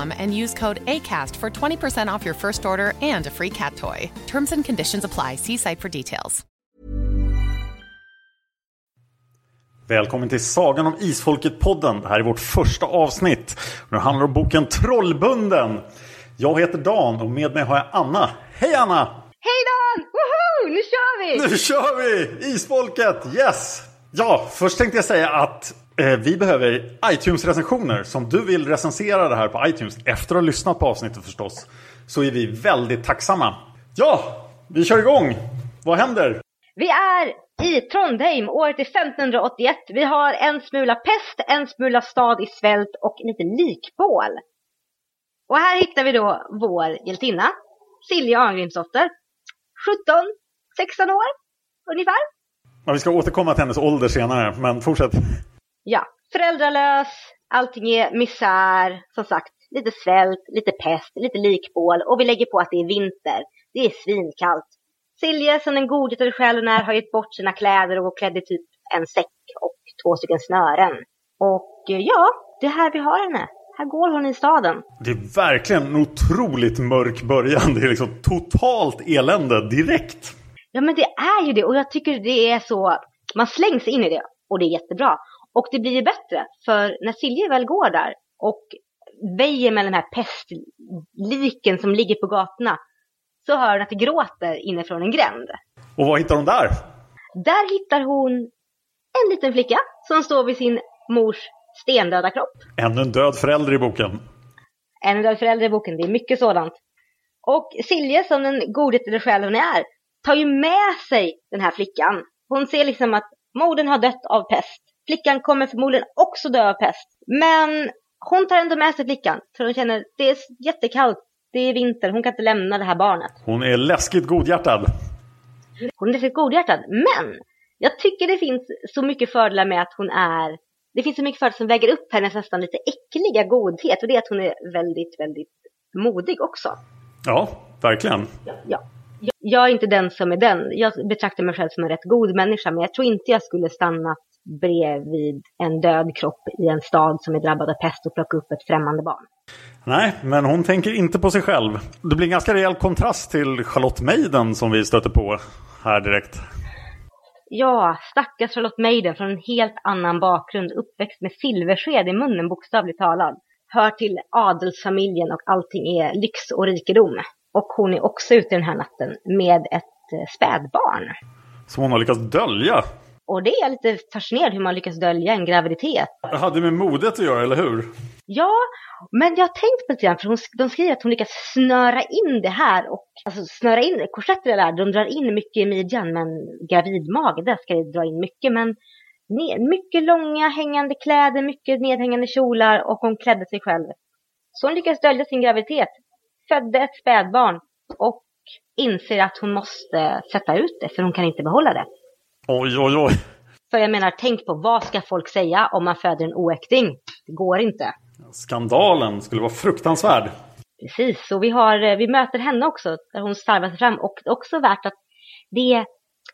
and use code ACAST for 20% off your first order and a free cat toy. Terms and conditions apply. See site for details. Välkommen till Sagan om Isfolket-podden. Det här är vårt första avsnitt. Nu handlar det om boken Trollbunden. Jag heter Dan och med mig har jag Anna. Hej Anna! Hej Dan! Woho! Nu kör vi! Nu kör vi! Isfolket! Yes! Ja, först tänkte jag säga att eh, vi behöver iTunes-recensioner. Så om du vill recensera det här på iTunes efter att ha lyssnat på avsnittet förstås. Så är vi väldigt tacksamma. Ja, vi kör igång! Vad händer? Vi är i Trondheim, året är 1581. Vi har en smula pest, en smula stad i svält och lite likbål. Och här hittar vi då vår hjältinna, Silja Arngrimsdotter. 17, 16 år ungefär. Ja, vi ska återkomma till hennes ålder senare, men fortsätt. Ja, föräldralös, allting är misär, som sagt, lite svält, lite pest, lite likbål och vi lägger på att det är vinter. Det är svinkallt. Silje, som den godhjärtade själen är, har gett bort sina kläder och går klädd i typ en säck och två stycken snören. Och eh, ja, det är här vi har henne. Här går hon i staden. Det är verkligen en otroligt mörk början. Det är liksom totalt elände direkt. Ja men det är ju det och jag tycker det är så, man slängs in i det och det är jättebra. Och det blir ju bättre för när Silje väl går där och väjer med den här pestliken som ligger på gatorna så hör hon att det gråter inifrån en gränd. Och vad hittar hon där? Där hittar hon en liten flicka som står vid sin mors stendöda kropp. Ännu en död förälder i boken. En död förälder i boken, det är mycket sådant. Och Silje, som den godhjärtade själ hon är, tar ju med sig den här flickan. Hon ser liksom att modern har dött av pest. Flickan kommer förmodligen också dö av pest. Men hon tar ändå med sig flickan, för hon känner det är jättekallt, det är vinter, hon kan inte lämna det här barnet. Hon är läskigt godhjärtad. Hon är lite godhjärtad, men jag tycker det finns så mycket fördelar med att hon är det finns så mycket fördelar som väger upp hennes nästan lite äckliga godhet och det är att hon är väldigt, väldigt modig också. Ja, verkligen. Ja, ja. Jag- är inte den som är den. Jag betraktar mig själv som en rätt god människa, men jag tror inte jag skulle stanna bredvid en död kropp i en stad som är drabbad av pest och plocka upp ett främmande barn. Nej, men hon tänker inte på sig själv. Det blir en ganska rejäl kontrast till Charlotte Maiden som vi stöter på här direkt. Ja, stackars Charlotte Maiden från en helt annan bakgrund, uppväxt med silversked i munnen bokstavligt talat. Hör till adelsfamiljen och allting är lyx och rikedom. Och hon är också ute den här natten med ett eh, spädbarn. Som hon har lyckats dölja. Och det är jag lite fascinerad hur man lyckas dölja en graviditet. Det hade med modet att göra, eller hur? Ja, men jag har tänkt på det grann, för hon, de skriver att hon lyckas snöra in det här och alltså snöra in korsetter eller de drar in mycket i midjan men gravidmage, där ska det dra in mycket men ned, mycket långa hängande kläder, mycket nedhängande kjolar och hon klädde sig själv. Så hon lyckas dölja sin graviditet, födde ett spädbarn och inser att hon måste sätta ut det för hon kan inte behålla det. Oj, oj, oj. För jag menar, tänk på vad ska folk säga om man föder en oäkting? Det går inte. Skandalen skulle vara fruktansvärd. Precis, och vi, har, eh, vi möter henne också, där hon starvar sig fram. Och också värt att det är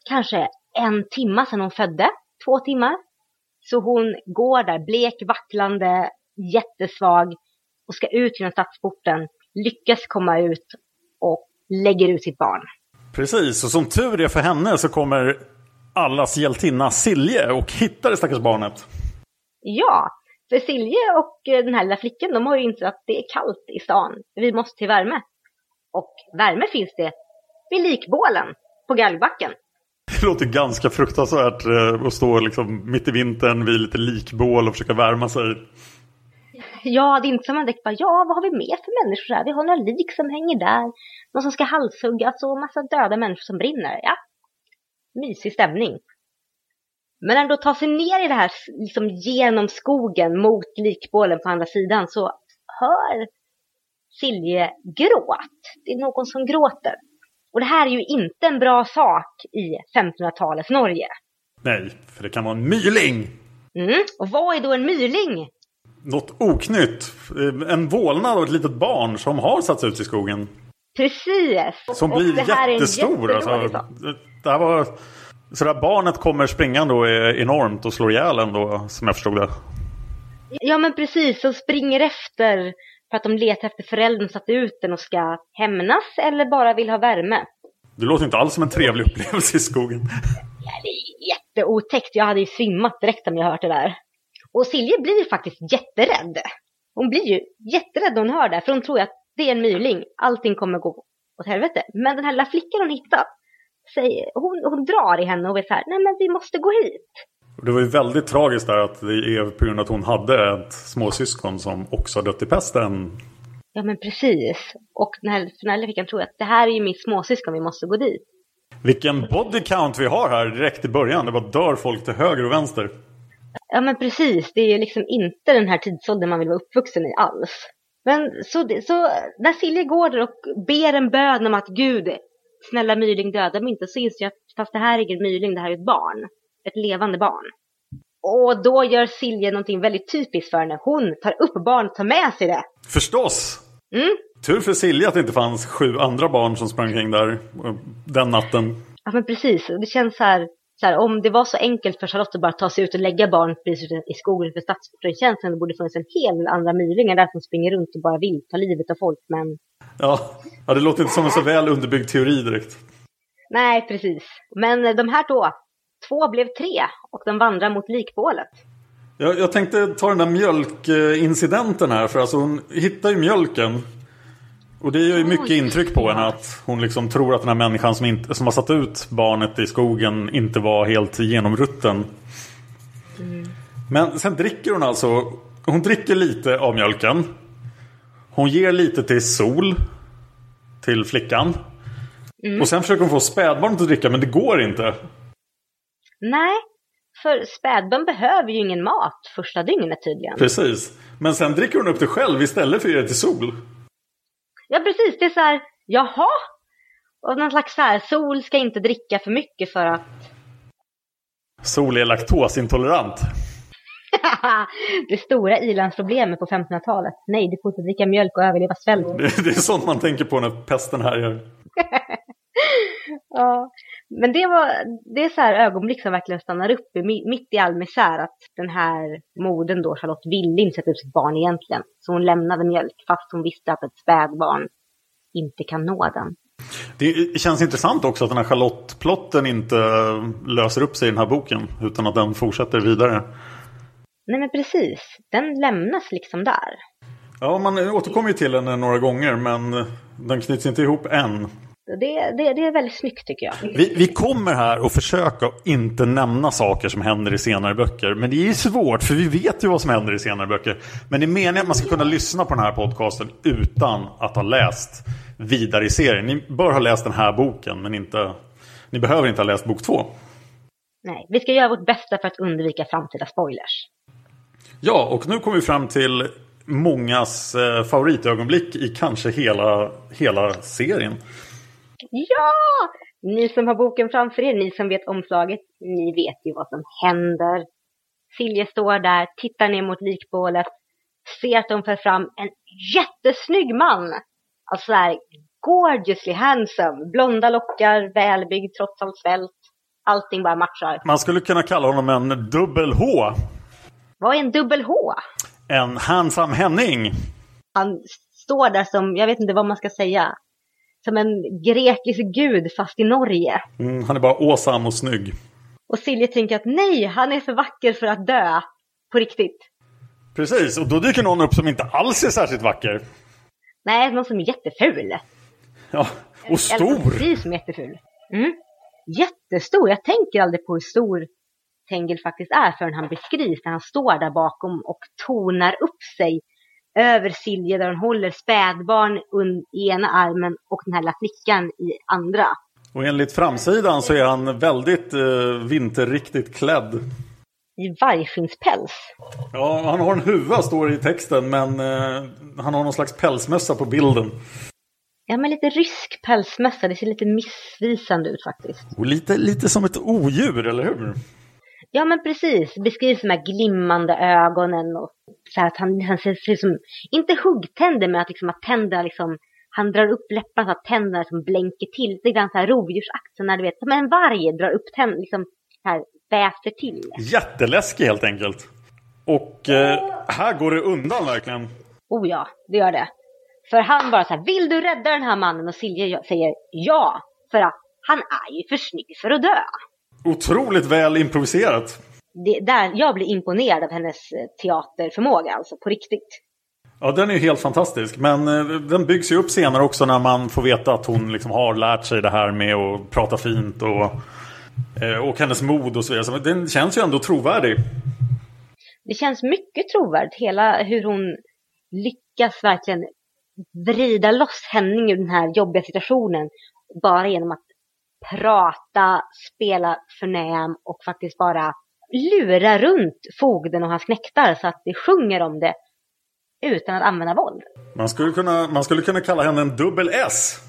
kanske en timma sedan hon födde, två timmar. Så hon går där blek, vacklande, jättesvag och ska ut genom stadsporten, lyckas komma ut och lägger ut sitt barn. Precis, och som tur är för henne så kommer allas hjältinna Silje och hittar det stackars barnet. Ja, för Silje och eh, den här lilla flickan, de har ju insett att det är kallt i stan. Vi måste till värme. Och värme finns det vid likbålen på galgbacken. Det låter ganska fruktansvärt eh, att stå liksom mitt i vintern vid lite likbål och försöka värma sig. Ja, det är inte som man tänker bara, ja, vad har vi mer för människor här? Vi har några lik som hänger där, någon som ska halshuggas och massa döda människor som brinner. Ja, mysig stämning. Men när de tar sig ner i det här, liksom genom skogen mot likbålen på andra sidan så hör Silje gråt. Det är någon som gråter. Och det här är ju inte en bra sak i 1500-talets Norge. Nej, för det kan vara en myling! Mm. Och vad är då en myling? Något oknytt. Eh, en vålnad av ett litet barn som har satts ut i skogen. Precis. Som blir jättestor. Alltså, det här var... Så det här barnet kommer springande och är enormt och slår ihjäl en då, som jag förstod det. Ja men precis, och springer efter för att de letar efter föräldern satt ut den och ska hämnas eller bara vill ha värme. Det låter inte alls som en trevlig upplevelse i skogen. Ja, det är jätteotäckt. Jag hade ju svimmat direkt om jag hört det där. Och Silje blir faktiskt jätterädd. Hon blir ju jätterädd när hon hör det, för hon tror att det är en myling. Allting kommer gå åt helvete. Men den här lilla flickan hon hittat, säger, hon, hon drar i henne och är så här, nej men vi måste gå hit. Det var ju väldigt tragiskt där att det är på grund av att hon hade ett småsyskon som också har dött i pesten. Ja men precis. Och den här, den här flickan tror att det här är ju mitt småsyskon, vi måste gå dit. Vilken body count vi har här direkt i början. Det bara dör folk till höger och vänster. Ja men precis, det är ju liksom inte den här tidsåldern man vill vara uppvuxen i alls. Men så, så när Silje går där och ber en bön om att Gud, snälla myling döda mig inte, så inser jag att fast det här är ingen myling, det här är ett barn. Ett levande barn. Och då gör Silje någonting väldigt typiskt för henne. Hon tar upp barnet och tar med sig det. Förstås! Mm. Tur för Silje att det inte fanns sju andra barn som sprang kring där den natten. Ja men precis, det känns så här, så här, om det var så enkelt för Charlotte att bara ta sig ut och lägga barnet precis i skogen för känns det borde funnits en hel del andra mylingar där som springer runt och bara vill ta livet av folk men... Ja, ja det låter inte som en så väl underbyggd teori direkt. Nej, precis. Men de här då, två blev tre och de vandrar mot likbålet. Jag, jag tänkte ta den där mjölkincidenten här för alltså hon hittar ju mjölken och det gör ju mycket intryck på henne att hon liksom tror att den här människan som, inte, som har satt ut barnet i skogen inte var helt genomrutten. Mm. Men sen dricker hon alltså, hon dricker lite av mjölken. Hon ger lite till Sol, till flickan. Mm. Och sen försöker hon få spädbarnet att dricka men det går inte. Nej, för spädbarn behöver ju ingen mat första dygnet tydligen. Precis. Men sen dricker hon upp det själv istället för att ge det till Sol. Ja, precis. Det är så här, jaha? Och någon slags så här, sol ska inte dricka för mycket för att... Sol är laktosintolerant. det stora ilandsproblemet på 1500-talet. Nej, du får inte dricka mjölk och överleva svält. Det, det är sånt man tänker på när pesten härjar. ja, men det, var, det är så här ögonblick som verkligen stannar upp mitt i all misär. Att den här moden då, Charlotte, ville inte sätta upp sitt barn egentligen. Så hon lämnade mjölk fast hon visste att ett spädbarn inte kan nå den. Det känns intressant också att den här Charlotte-plotten inte löser upp sig i den här boken. Utan att den fortsätter vidare. Nej men precis. Den lämnas liksom där. Ja, man återkommer ju till den några gånger men den knyts inte ihop än. Det, det, det, är väldigt snyggt tycker jag. Vi, vi kommer här att försöka inte nämna saker som händer i senare böcker. Men det är svårt för vi vet ju vad som händer i senare böcker. Men det är meningen att man ska kunna lyssna på den här podcasten utan att ha läst vidare i serien. Ni bör ha läst den här boken men inte, ni behöver inte ha läst bok två. Nej, vi ska göra vårt bästa för att undvika framtida spoilers. Ja, och nu kommer vi fram till mångas eh, favoritögonblick i kanske hela, hela serien. Ja! Ni som har boken framför er, ni som vet omslaget, ni vet ju vad som händer. Silje står där, tittar ner mot likbålet, ser att de för fram en jättesnygg man. Alltså såhär gorgeously handsome, blonda lockar, välbyggd trots allt svält. allting bara matchar. Man skulle kunna kalla honom en dubbel H. Vad är en dubbel H? En handsam Henning. Han står där som, jag vet inte vad man ska säga, som en grekisk gud fast i Norge. Mm, han är bara åsam och snygg. Och Silje tänker att nej, han är för vacker för att dö. På riktigt. Precis, och då dyker någon upp som inte alls är särskilt vacker. Nej, någon som är jätteful. Ja, och Eller stor. precis som jätteful. Mm. Jättestor. Jag tänker aldrig på hur stor Tengil faktiskt är förrän han beskrivs när han står där bakom och tonar upp sig över Silje där hon håller spädbarn i ena armen och den här lilla flickan i andra. Och enligt framsidan så är han väldigt eh, vinterriktigt klädd. I vargskinnspäls. Ja, han har en huva står det i texten men eh, han har någon slags pälsmössa på bilden. Ja, men lite rysk pälsmössa. Det ser lite missvisande ut faktiskt. Och lite, lite som ett odjur, eller hur? Ja, men precis. Beskrivs de här glimmande ögonen och så här att han, han ser, ser som, inte huggtänder, men att, liksom, att tänderna liksom, han drar upp läpparna så att tänderna liksom blänker till. Lite grann så här rovdjursaktigt, när du vet, som en varg drar upp tänderna, liksom här väser till. Jätteläskig helt enkelt. Och eh, här går det undan verkligen. Oh ja, det gör det. För han bara så här, vill du rädda den här mannen? Och Silje säger ja, för att han är ju för snygg för att dö. Otroligt väl improviserat. Det, där, jag blir imponerad av hennes eh, teaterförmåga, alltså på riktigt. Ja, den är ju helt fantastisk. Men eh, den byggs ju upp senare också när man får veta att hon liksom har lärt sig det här med att prata fint och, eh, och hennes mod och så vidare. Så den känns ju ändå trovärdig. Det känns mycket trovärdigt, hela hur hon lyckas verkligen vrida loss Henning ur den här jobbiga situationen. Bara genom att prata, spela förnäm och faktiskt bara lura runt fogden och hans knäktar så att det sjunger om det utan att använda våld. Man skulle kunna, man skulle kunna kalla henne en dubbel S.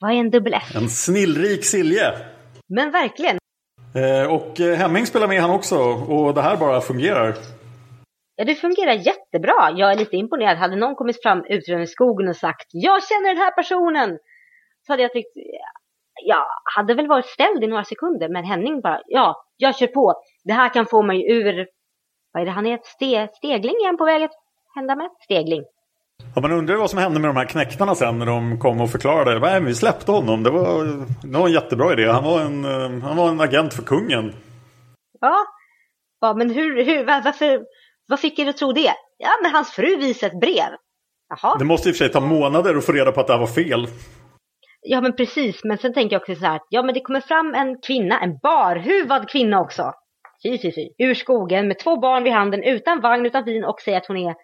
Vad är en dubbel S? En snillrik Silje. Men verkligen. Eh, och eh, Hemming spelar med han också och det här bara fungerar. Ja, det fungerar jättebra. Jag är lite imponerad. Hade någon kommit fram ur skogen och sagt jag känner den här personen så hade jag tyckt jag hade väl varit ställd i några sekunder men Henning bara ja, jag kör på. Det här kan få mig ur vad är det han är? Ste, stegling igen på väg att hända med? Stegling. Ja, man undrar vad som hände med de här knäktarna sen när de kom och förklarade. Nej, vi släppte honom. Det var, det var en jättebra idé. Han var en, eh, han var en agent för kungen. Ja, ja men hur, hur, varför, vad fick er att tro det? Ja, men hans fru visade ett brev. Jaha. Det måste i och för sig ta månader att få reda på att det här var fel. Ja, men precis. Men sen tänker jag också så här. Ja, men det kommer fram en kvinna, en barhuvad kvinna också. Fy, fy, fy. Ur skogen med två barn vid handen, utan vagn, utan vin och säger att hon är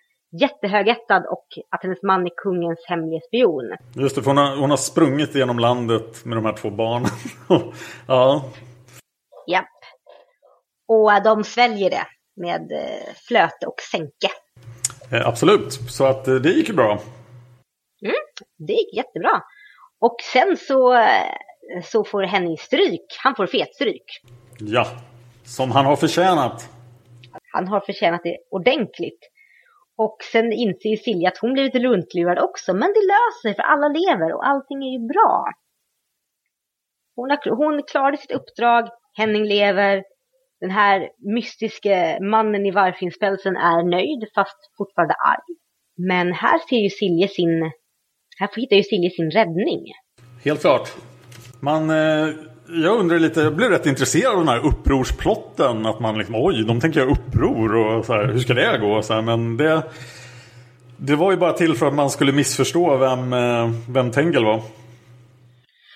jättehögättad och att hennes man är kungens hemliga spion. Just det, för hon har, hon har sprungit genom landet med de här två barnen. ja. Japp. Och de sväljer det med eh, flöte och sänke. Eh, absolut, så att eh, det gick ju bra. Mm, det gick jättebra. Och sen så, så får Henning stryk. Han får fetstryk. Ja, som han har förtjänat. Han har förtjänat det ordentligt. Och sen inser ju Silja att hon blivit runtlurad också. Men det löser sig för alla lever och allting är ju bra. Hon, har, hon klarade sitt uppdrag. Henning lever. Den här mystiske mannen i vargfinspälsen är nöjd fast fortfarande arg. Men här ser ju Silje sin... Här hittar ju Silje sin räddning. Helt klart. Man... Eh jag undrar lite, jag blev rätt intresserad av den här upprorsplotten. Att man liksom, oj, de tänker göra uppror och så här, hur ska det gå? Så här, men det, det var ju bara till för att man skulle missförstå vem, eh, vem Tengel var.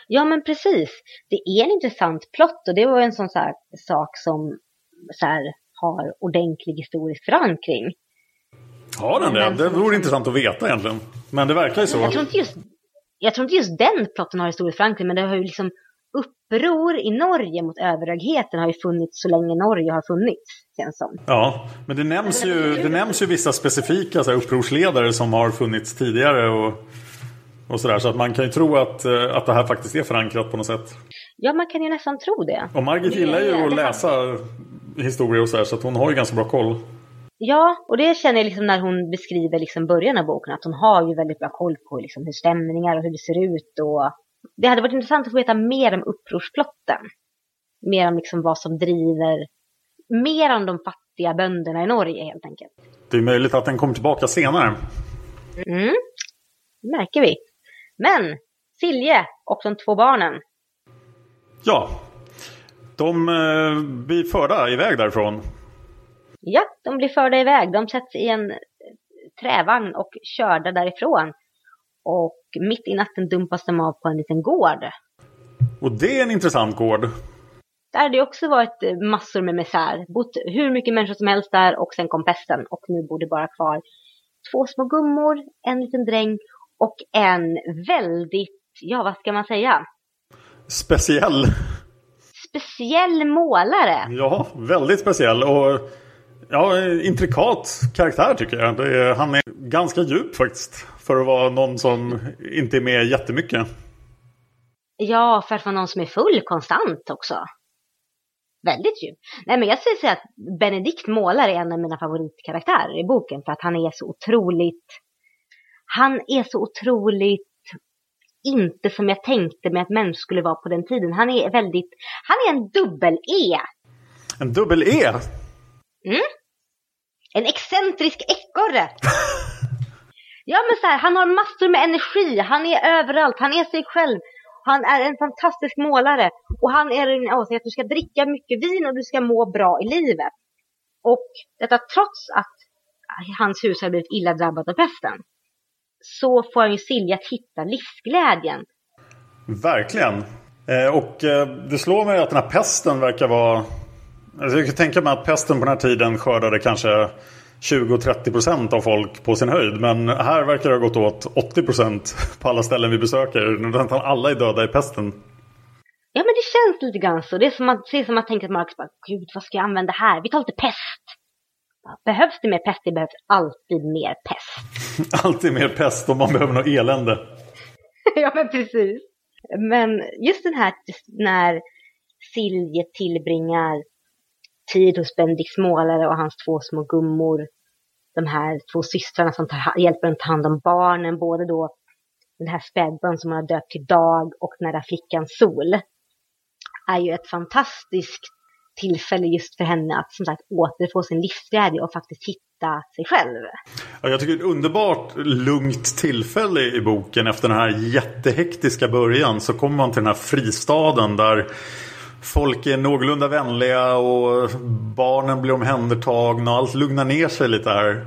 Ja, men precis. Det är en intressant plott och det var en sån så här, sak som så här, har ordentlig historisk förankring. Har den det? Det vore intressant att veta egentligen. Men det verkar ju så. Jag tror inte just, jag tror inte just den plotten har historisk förankring, men det har ju liksom uppror i Norge mot överhögheten har ju funnits så länge Norge har funnits, känns som. Ja, men det nämns ju, det nämns ju vissa specifika så här, upprorsledare som har funnits tidigare och, och sådär. Så att man kan ju tro att, eh, att det här faktiskt är förankrat på något sätt. Ja, man kan ju nästan tro det. Och Margit gillar ju att läsa historier och sådär, så att hon har ju ganska bra koll. Ja, och det känner jag liksom när hon beskriver liksom början av boken, att hon har ju väldigt bra koll på liksom hur stämningar och hur det ser ut och det hade varit intressant att få veta mer om upprorsplotten. mer om liksom vad som driver, mer om de fattiga bönderna i Norge helt enkelt. Det är möjligt att den kommer tillbaka senare. Mm, det märker vi. Men Silje och de två barnen. Ja, de eh, blir förda iväg därifrån. Ja, de blir förda iväg. De sätts i en trävagn och körda därifrån. Och mitt i natten dumpas de av på en liten gård. Och det är en intressant gård. Där hade det också varit eh, massor med misär. Bott hur mycket människor som helst där och sen kom pesten. Och nu bor det bara kvar två små gummor, en liten dräng och en väldigt, ja vad ska man säga? Speciell. Speciell målare. Ja, väldigt speciell. Och ja, intrikat karaktär tycker jag. Är, han är ganska djup faktiskt. För att vara någon som inte är med jättemycket. Ja, för att vara någon som är full konstant också. Väldigt djup. Nej, men jag skulle säga att Benedikt målar är en av mina favoritkaraktärer i boken för att han är så otroligt... Han är så otroligt inte som jag tänkte mig att människor skulle vara på den tiden. Han är väldigt... Han är en dubbel-E. En dubbel-E? Mm. En excentrisk ekorre. ja, men så här, han har massor med energi. Han är överallt. Han är sig själv. Han är en fantastisk målare och han är en åsikt att du ska dricka mycket vin och du ska må bra i livet. Och detta trots att hans hus har blivit illa drabbat av pesten. Så får han ju Silja att hitta livsglädjen. Verkligen. Eh, och eh, det slår mig att den här pesten verkar vara... Alltså jag kan tänka mig att pesten på den här tiden skördade kanske 20-30% av folk på sin höjd. Men här verkar det ha gått åt 80% på alla ställen vi besöker. Nästan alla är döda i pesten. Ja men det känns lite grann så. Det är som att, det är som att tänka att Marcus bara, gud vad ska jag använda här? Vi tar lite pest. Behövs det mer pest? Det behövs alltid mer pest. alltid mer pest om man behöver något elände. ja men precis. Men just den här när Silje tillbringar tid hos Benedikts målare och hans två små gummor. De här två systrarna som tar, hjälper en ta hand om barnen, både då den här spädbarn som han har döpt till Dag och den här flickan Sol. Är ju ett fantastiskt tillfälle just för henne att som sagt återfå sin livsglädje och faktiskt hitta sig själv. Ja, jag tycker det är ett underbart lugnt tillfälle i boken. Efter den här jättehektiska början så kommer man till den här fristaden där folk är någorlunda vänliga och barnen blir omhändertagna och allt lugnar ner sig lite här.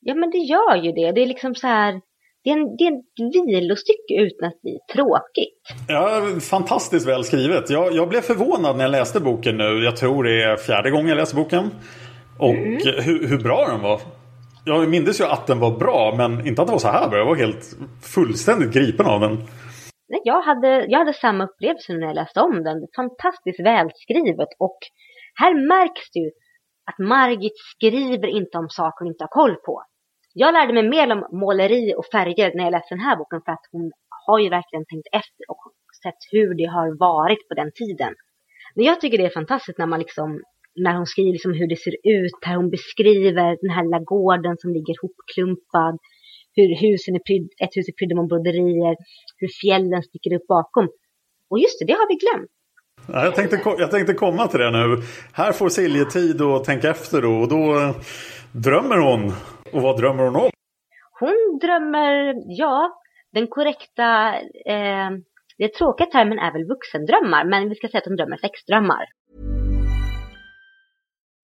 Ja men det gör ju det. Det är liksom så här. Det är, en, det är ett vilostycke utan att bli tråkigt. Ja, fantastiskt väl skrivet. Jag, jag blev förvånad när jag läste boken nu. Jag tror det är fjärde gången jag läser boken. Och mm. hur, hur bra den var. Jag minns ju att den var bra men inte att den var så här bra. Jag var helt fullständigt gripen av den jag hade, jag hade samma upplevelse när jag läste om den. Fantastiskt välskrivet och här märks det ju att Margit skriver inte om saker hon inte har koll på. Jag lärde mig mer om måleri och färger när jag läste den här boken för att hon har ju verkligen tänkt efter och sett hur det har varit på den tiden. Men jag tycker det är fantastiskt när man liksom när hon skriver liksom hur det ser ut, här hon beskriver den här lilla gården som ligger hopklumpad, hur husen är pryd, ett hus är prydda med broderier, hur fjällen sticker upp bakom. Och just det, det har vi glömt. Ja, jag, tänkte, jag tänkte komma till det nu. Här får Silje tid att tänka efter då, och då eh, drömmer hon. Och vad drömmer hon om? Hon drömmer, ja, den korrekta, eh, den tråkiga termen är väl vuxendrömmar, men vi ska säga att hon drömmer sexdrömmar.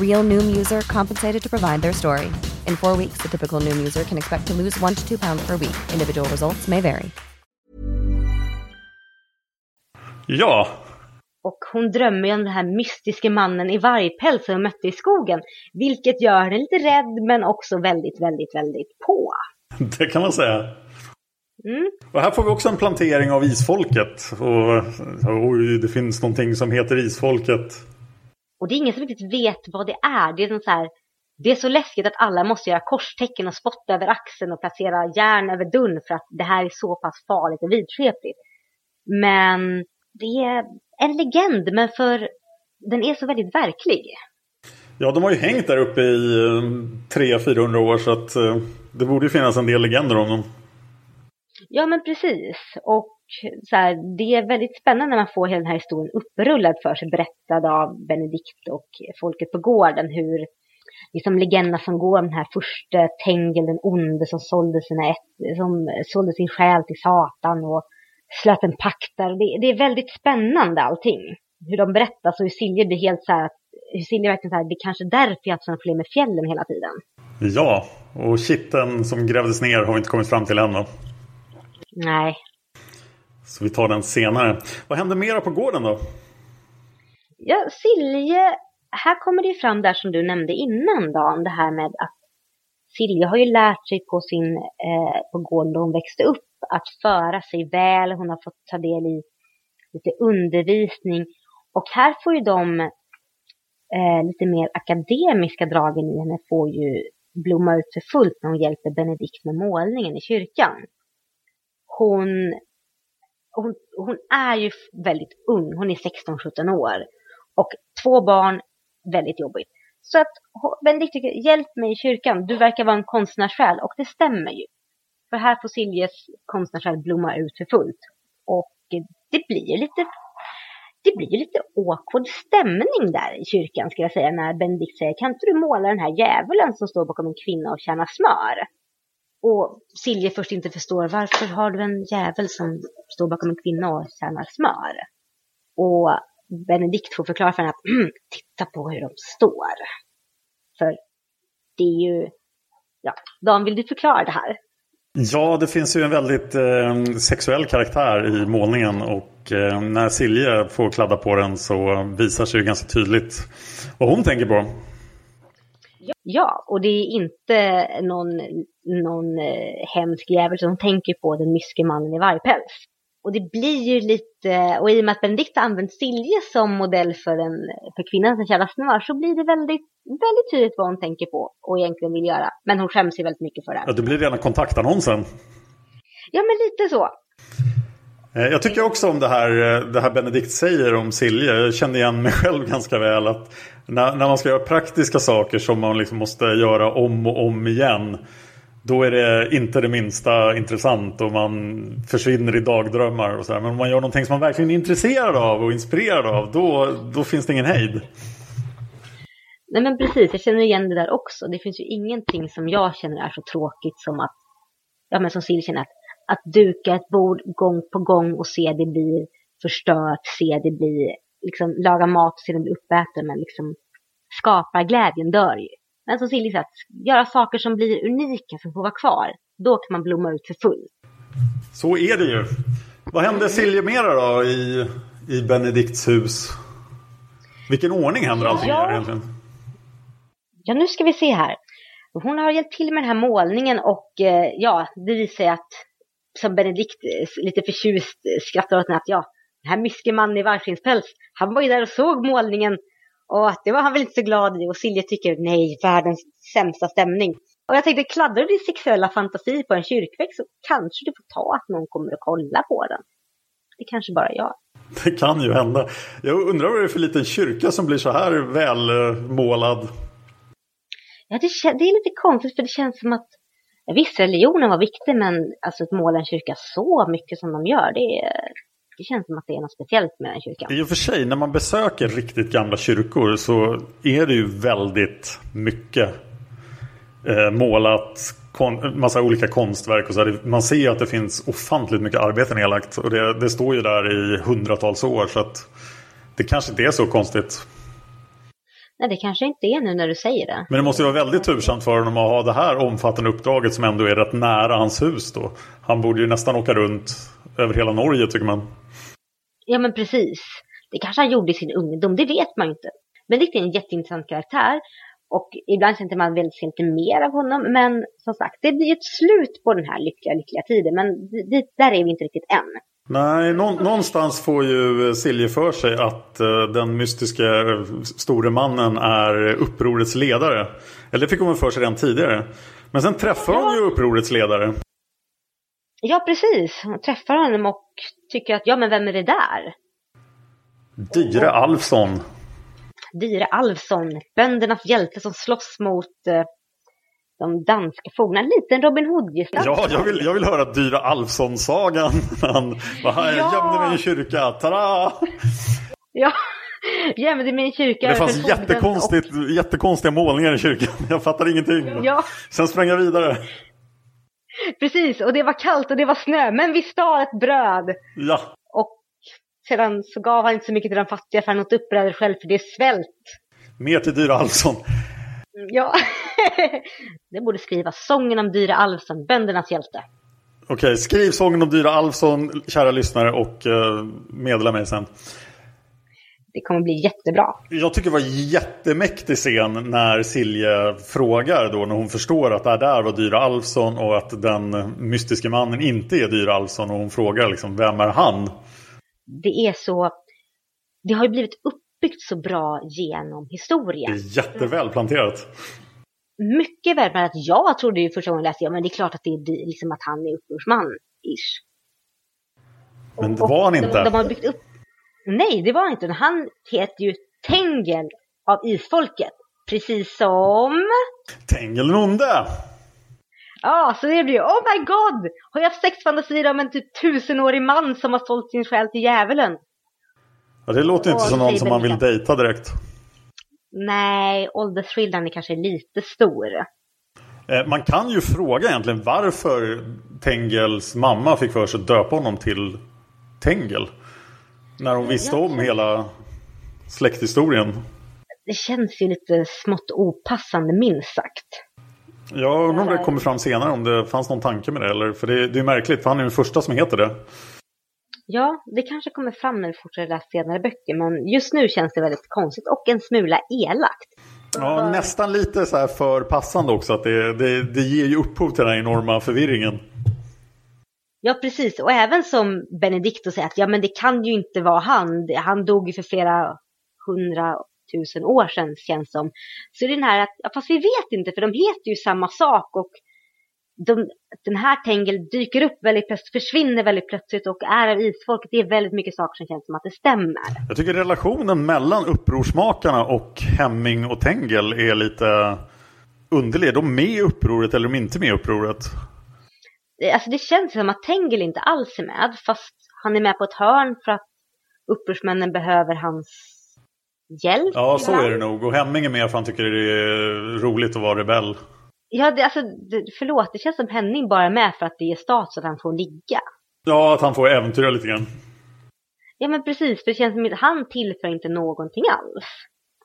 Real Noom user compensated to provide their story. In four weeks, the typical Noom user can expect to lose one to two pounds per week. Individual results may vary. Ja, Och hon drömmer ju om den här mystiska mannen i vargpäls som hon mötte i skogen. Vilket gör henne lite rädd men också väldigt, väldigt, väldigt på. det kan man säga. Mm. Och här får vi också en plantering av isfolket. Och oj, det finns någonting som heter isfolket. Och det är ingen som riktigt vet vad det är. Det är, så här, det är så läskigt att alla måste göra korstecken och spotta över axeln och placera järn över dörren för att det här är så pass farligt och vidskepligt. Men det är en legend, men för den är så väldigt verklig. Ja, de har ju hängt där uppe i 300-400 år så att eh, det borde ju finnas en del legender om dem. Ja, men precis. Och så här, det är väldigt spännande när man får hela den här historien upprullad för sig, berättad av Benedikt och folket på gården, hur liksom legenderna som går om den här första Tengel, den onde som sålde, sina ett, som sålde sin själ till Satan och slöt en pakt där. Det, det, är väldigt spännande allting. Hur de berättar så hur Silje blir helt så här, hur Silje verkligen så här, det är kanske därför jag har fler med fjällen hela tiden. Ja, och kitten som grävdes ner har vi inte kommit fram till än då. Nej. Så vi tar den senare. Vad händer mera på gården då? Ja, Silje, här kommer det ju fram där som du nämnde innan Dan, det här med att Silje har ju lärt sig på sin, eh, på gården då hon växte upp, att föra sig väl. Hon har fått ta del i lite undervisning. Och här får ju de eh, lite mer akademiska dragen i henne får ju blomma ut för fullt när hon hjälper Benedikt med målningen i kyrkan. Hon, hon, hon är ju väldigt ung, hon är 16-17 år. Och två barn, väldigt jobbigt. Så att Benedikt tycker, hjälp mig i kyrkan, du verkar vara en konstnärssjäl. Och det stämmer ju. För här får Siljes konstnärssjäl blomma ut för fullt. Och det blir lite det blir lite awkward stämning där i kyrkan ska jag säga när Benedikt säger kan inte du måla den här djävulen som står bakom en kvinna och tjänar smör? Och Silje först inte förstår varför har du en jävel som står bakom en kvinna och tjänar smör? Och Benedikt får förklara för henne att mm, titta på hur de står. För det är ju, ja, Dan vill du förklara det här? Ja, det finns ju en väldigt eh, sexuell karaktär i målningen och eh, när Silje får kladda på den så visar sig ju ganska tydligt vad hon tänker på. Ja, och det är inte någon, någon eh, hemsk jävel som tänker på den myske mannen i vargpäls. Och det blir ju lite, och i och med att Benedikt har använt Silje som modell för, en, för kvinnan som tjänar smör så blir det väldigt, väldigt tydligt vad hon tänker på och egentligen vill göra. Men hon skäms ju väldigt mycket för det. Ja, det blir rena kontaktannonsen. Ja, men lite så. Eh, jag tycker också om det här, eh, det här Benedikt säger om Silje. Jag känner igen mig själv ganska väl. att När, när man ska göra praktiska saker som man liksom måste göra om och om igen. Då är det inte det minsta intressant och man försvinner i dagdrömmar. Och så här. Men om man gör någonting som man verkligen är intresserad av och inspirerad av. Då, då finns det ingen hejd. Nej men precis, jag känner igen det där också. Det finns ju ingenting som jag känner är så tråkigt som att, ja men som Silje känner, att, att duka ett bord gång på gång och se det bli förstört, se det bli, liksom laga mat och se det bli uppäten, men liksom skapar glädjen dör ju. Men som sa, att göra saker som blir unika, som får vara kvar, då kan man blomma ut för fullt. Så är det ju. Vad hände Silje mera då i, i Benedikts hus? Vilken ordning händer allting Ja. här egentligen? Ja, nu ska vi se här. Hon har hjälpt till med den här målningen och eh, ja, det visar sig att som Benedikt eh, lite förtjust eh, skrattar åt att ja, den här myske mannen i vargskinnspäls, han var ju där och såg målningen och det var han väl inte så glad i och Silje tycker nej, världens sämsta stämning. Och jag tänkte, kladdar du din sexuella fantasi på en kyrkvägg så kanske du får ta att någon kommer och kolla på den. Det kanske bara jag. Det kan ju hända. Jag undrar vad det är för liten kyrka som blir så här välmålad. Ja, det, det är lite konstigt för det känns som att visst, religionen var viktig men alltså att måla en kyrka så mycket som de gör, det, är- det känns som att det är något speciellt med den kyrkan. I och för sig, när man besöker riktigt gamla kyrkor så är det ju väldigt mycket eh, målat. Kon- massa olika konstverk och så. här. Man ser ju att det finns ofantligt mycket arbete nedlagt. Och det, det står ju där i hundratals år. Så att det kanske inte är så konstigt. Nej, det kanske inte är nu när du säger det. Men det måste ju vara väldigt tursamt för honom att ha det här omfattande uppdraget som ändå är rätt nära hans hus då. Han borde ju nästan åka runt över hela Norge tycker man. Ja, men precis. Det kanske han gjorde i sin ungdom, det vet man ju inte. Men det är en jätteintressant karaktär. Och ibland känner man väl lite mer av honom. Men som sagt, det blir ett slut på den här lyckliga, lyckliga tiden. Men dit, där är vi inte riktigt än. Nej, nå- någonstans får ju Silje för sig att eh, den mystiska eh, store mannen är upprorets ledare. Eller det fick hon för sig redan tidigare. Men sen träffar hon ju upprorets ledare. Ja, precis. Hon träffar honom och tycker att, ja men vem är det där? Dyre Alfsson. Dyre Alfsson, böndernas hjälte som slåss mot eh, de danska fogdarna. En liten Robin Hood-gestalt. Ja, jag vill, jag vill höra Dyra Alfsson-sagan. Han här, Ja! gömde mig i en kyrka. Tada! Ja, gömde mig i kyrka. Det fanns jättekonstigt, jättekonstiga målningar i kyrkan. Jag fattar ingenting. Ja, Sen sprang jag vidare. precis. Och det var kallt och det var snö. Men vi stal ett bröd. Ja, Och sedan så gav han inte så mycket till de fattiga för han åt upp brödet själv för det är svält. mer till Dyra Alfsson. Ja, det borde skrivas. Sången om Dyre Alfsson, böndernas hjälte. Okej, skriv sången om Dyra Alfsson, kära lyssnare, och uh, meddela mig sen. Det kommer bli jättebra. Jag tycker det var jättemäktig scen när Silje frågar då när hon förstår att det där var Dyra Alfsson och att den mystiska mannen inte är Dyra Alfsson och hon frågar liksom vem är han? Det är så, det har ju blivit uppbyggt så bra genom Det historien. är jätteväl planterat. Mycket väl med att jag trodde ju första gången jag läste, ja men det är klart att det är liksom att han är upprorsman, ish. Men det var han De, inte. de har byggt upp, nej det var han inte, han heter ju Tengel av isfolket. Precis som, Tengel den onde! ja så det blir ju, oh my god! Har jag haft sexfantasier om en typ tusenårig man som har sålt sin själ till djävulen? Ja, det låter inte som någon som man vill dejta direkt. Nej, åldersthrillern är kanske lite stor. Eh, Man kan ju fråga egentligen varför Tengels mamma fick för sig att döpa honom till Tengel. När hon visste om hela släkthistorien. Det känns ju lite smått opassande minst sagt. Jag undrar om det kommer fram senare om det fanns någon tanke med det. Eller? För det, det är märkligt för han är den första som heter det. Ja, det kanske kommer fram när vi fortsätter läsa senare böcker, men just nu känns det väldigt konstigt och en smula elakt. Ja, nästan lite så här för passande också. Att det, det, det ger ju upphov till den här enorma förvirringen. Ja, precis. Och även som Benedicto säger att ja, men det kan ju inte vara han. Det- Han dog ju för flera hundratusen år sedan känns som. Så det är den här att, ja, fast vi vet inte för de heter ju samma sak och de, den här Tengel dyker upp väldigt plötsligt, försvinner väldigt plötsligt och är av isfolket. Det är väldigt mycket saker som känns som att det stämmer. Jag tycker relationen mellan upprorsmakarna och Hemming och Tengel är lite underlig. Är de med i upproret eller är de inte med i upproret? Det- Alltså det känns som att Tengel inte alls är med, fast han är med på ett hörn för att upprorsmännen behöver hans hjälp. Ja, så är det nog. Och Hemming är med för han tycker det är roligt att vara rebell. Ja, det, alltså, förlåt, det känns som Henning bara är med för att det ger stat så att han får ligga. Ja, att han får äventyra lite grann. Ja, men precis, för det känns som att han tillför inte någonting alls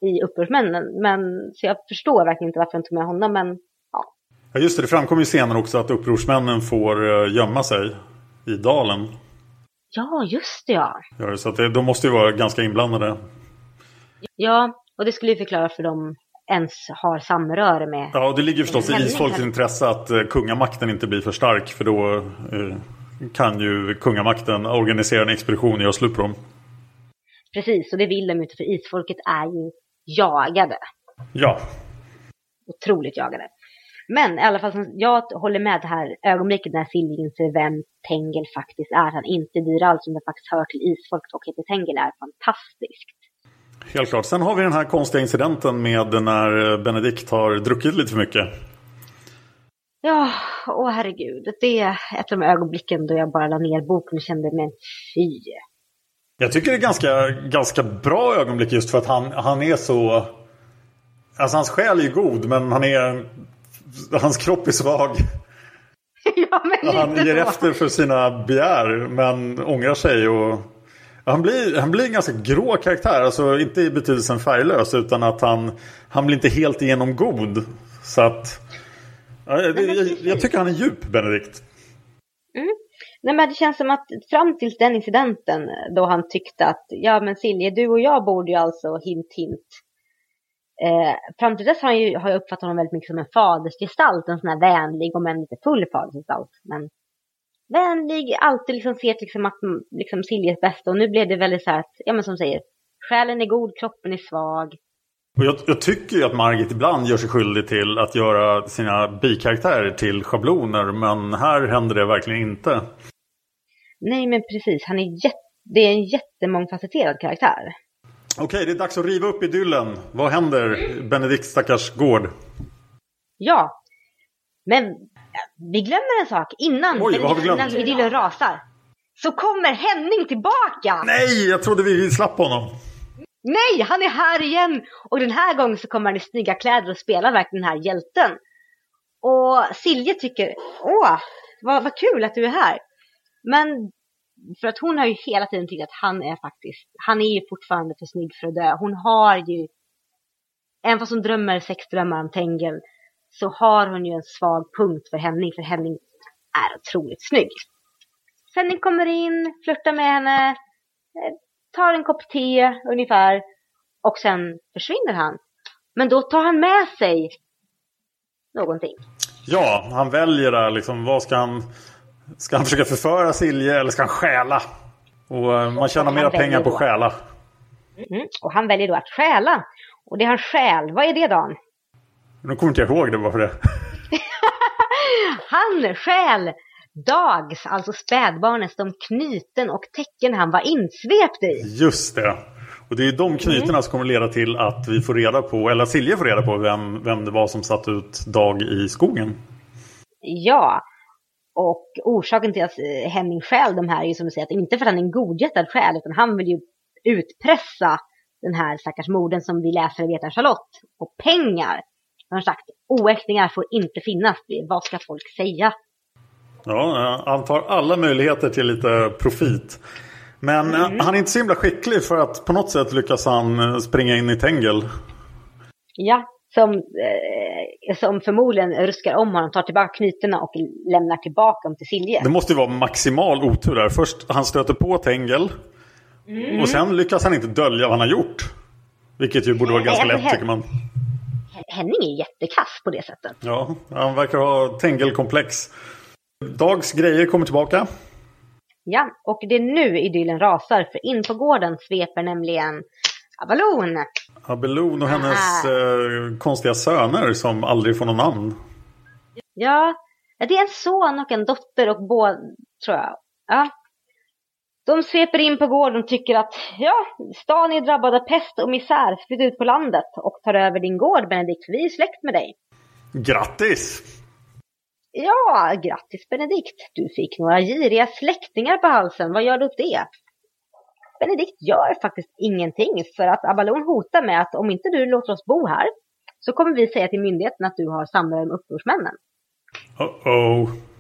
i upprorsmännen. Men, så jag förstår verkligen inte varför de tog med honom, men ja. Ja, just det. Det framkommer ju senare också att upprorsmännen får eh, gömma sig i dalen. Ja, just det ja. Det, Så att det, de måste ju vara ganska inblandade. Ja, och det skulle ju förklara för dem ens har samröre med. Ja, det ligger förstås i isfolkets intresse att eh, kungamakten inte blir för stark. För då eh, kan ju kungamakten organisera en expedition och göra slut på dem. Precis, och det vill de ju inte för isfolket är ju jagade. Ja, Otroligt jagade. Men i alla fall, jag håller med det här ögonblicket när Silje inser vem Tengel faktiskt är. Han inte dyr alls, som det faktiskt hör till isfolket och heter Tengel är fantastiskt. Helt klart. Sen har vi den här konstiga incidenten med när Benedikt har druckit lite för mycket. Ja, åh herregud. Det är ett av de ögonblicken då jag bara la ner boken och kände, men fy. Jag tycker det är ganska, ganska bra ögonblick just för att han, han är så... Alltså hans själ är ju god men han är... Hans kropp är svag. ja, men Han ger så. efter för sina begär men ångrar sig och... Han blir, han blir en ganska grå karaktär. Alltså inte i betydelsen färglös utan att han, han blir inte helt igenom god. Så att... Ja, det, jag, jag tycker han är djup, Benedikt. Mm. Nej men det känns som att fram till den incidenten då han tyckte att ja men Silje du och jag borde ju alltså hint hint. Eh, fram till dess har, han ju, har jag uppfattat honom väldigt mycket som en fadersgestalt, en sån här vänlig om än lite full fadersgestalt. Men vänlig, alltid liksom ser liksom att mm, liksom Siljes bästa och nu blev det väldigt så här att, ja men som säger, själen är god, kroppen är svag. Och jag, jag tycker ju att Margit ibland gör sig skyldig till att göra sina bikaraktärer till schabloner. Men här händer det verkligen inte. Nej men precis, han är jätte, det är en jättemångfacetterad karaktär. Okej, det är dags att riva upp idyllen. Vad händer Benedikt stackars gård? Ja, men vi glömmer en sak innan, Oj, vad har vi glömt? innan idyllen rasar. Så kommer Henning tillbaka! Nej, jag trodde vi slapp honom. Nej, han är här igen! Och den här gången så kommer han i snygga kläder och spelar verkligen den här hjälten. Och Silje tycker, åh, vad, vad kul att du är här. Men för att hon har ju hela tiden tyckt att han är faktiskt, han är ju fortfarande för snygg för att dö. Hon har ju, även fast hon drömmer sexdrömmar om Tengel, så har hon ju en svag punkt för Henning, för Henning är otroligt snygg. Henning kommer in, flörtar med henne, eh, tar en kopp te ungefär och sen försvinner han. Men då tar han med sig någonting. Ja, han väljer där liksom. Vad ska han... Ska han försöka förföra Silje eller ska han stjäla? Och eh, man tjänar mera pengar på att stjäla. Mm. Och han väljer då att stjäla. Och det han stjäl, vad är det Dan? Nu kommer inte jag ihåg det varför det. Han stjäl Dags, alltså spädbarnets, de knyten och tecken han var insvept i. Just det. Och det är de knytena Mm. som kommer leda till att vi får reda på, eller Silje får reda på vem, vem det var som satt ut Dag i skogen. Ja. Och orsaken till att eh, Henning stjäl de här är ju som du säger, att inte för att han är en godhjärtad själ, utan han vill ju utpressa den här stackars morden som vi läsare vet är Charlotte på pengar. Har sagt, oäktingar får inte finnas, vad ska folk säga? Ja, han tar alla möjligheter till lite profit. Men eh, Mm. han är inte så himla skicklig för att på något sätt lyckas han eh, springa in i Tengel. Ja, som, eh, som förmodligen ruskar om honom, tar tillbaka knytena och lämnar tillbaka dem till Silje. Det måste ju vara maximal otur där. Först han stöter på Tengel. Mm. Och sen lyckas han inte dölja vad han har gjort. Vilket ju borde vara ganska alltså, lätt tycker man. Henning är jättekass på det sättet. Ja, han verkar ha Tengel-komplex. Dags grejer kommer tillbaka. Ja, och det är nu idyllen rasar, för in på gården sveper nämligen Avalon. Abelon och hennes eh, konstiga söner som aldrig får något namn. Ja, det är en son och en dotter och båda, tror jag. Ja. De sveper in på gården och tycker att, ja, stan är drabbad av pest och misär, flytta ut på landet och tar över din gård Benedikt, vi är släkt med dig. Grattis! Ja, grattis Benedikt, du fick några giriga släktingar på halsen, vad gör du åt det? Benedikt gör faktiskt ingenting för att Abalon hotar med att om inte du låter oss bo här så kommer vi säga till myndigheten att du har samröre med upprorsmännen. Uh-oh.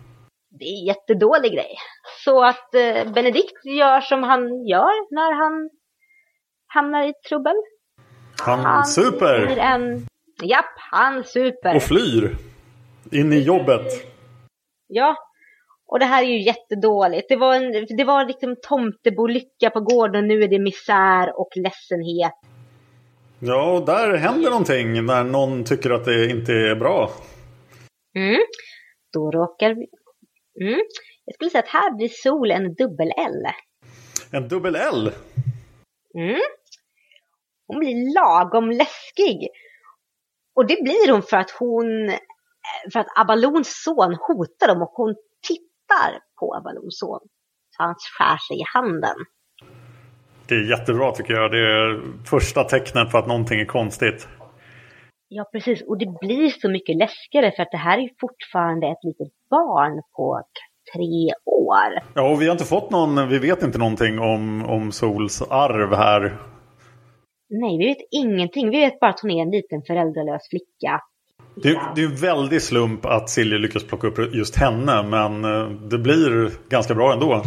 Det är en jättedålig grej. Så att eh, Benedikt gör som han gör när han hamnar i trubbel. Han blir super en... Japp, han super. och flyr. In i jobbet. Ja, och det här är ju jättedåligt. Det var, en, det var liksom tomtebolycka på gården nu är det misär och ledsenhet. Ja, och där händer någonting när någon tycker att det inte är bra. Mm. Då råkar. Mm. Jag skulle säga att här blir sol en dubbel-L. En dubbel L. Mm. Hon blir lagom läskig. Och det blir hon för att hon, för att Abalons son hotar dem och hon tittar på Abalons son. Så han skär sig i handen. Det är jättebra tycker jag. Det är första tecknet på att någonting är konstigt. Ja, precis. Och det blir så mycket läskigare för att det här är fortfarande ett litet barn på tre år. Ja, och vi har inte fått någon, vi vet inte någonting om, om Sols arv här. Nej, vi vet ingenting. Vi vet bara att hon är en liten föräldralös flicka. Det, det är en väldig slump att Silje lyckas plocka upp just henne, men eh, det blir ganska bra ändå.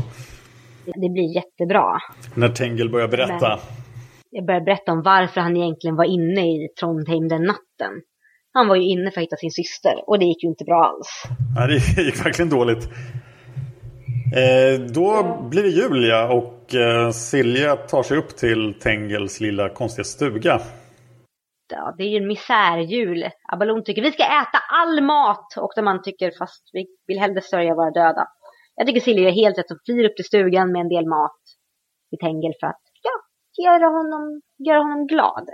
Det blir jättebra. När Tengel börjar berätta. Men jag börjar berätta om varför han egentligen var inne i Trondheim den natten. Han var ju inne för att hitta sin syster och det gick ju inte bra alls. Nej, det gick verkligen dåligt. Eh, då blir det jul ja, och eh, Silja tar sig upp till Tengels lilla konstiga stuga. Ja, det är ju en misärjul. Abalon tycker vi ska äta all mat och de andra tycker fast vi vill hellre sörja våra döda. Jag tycker Silja är helt rätt och flyr upp till stugan med en del mat till Tengel för att göra honom, göra honom glad.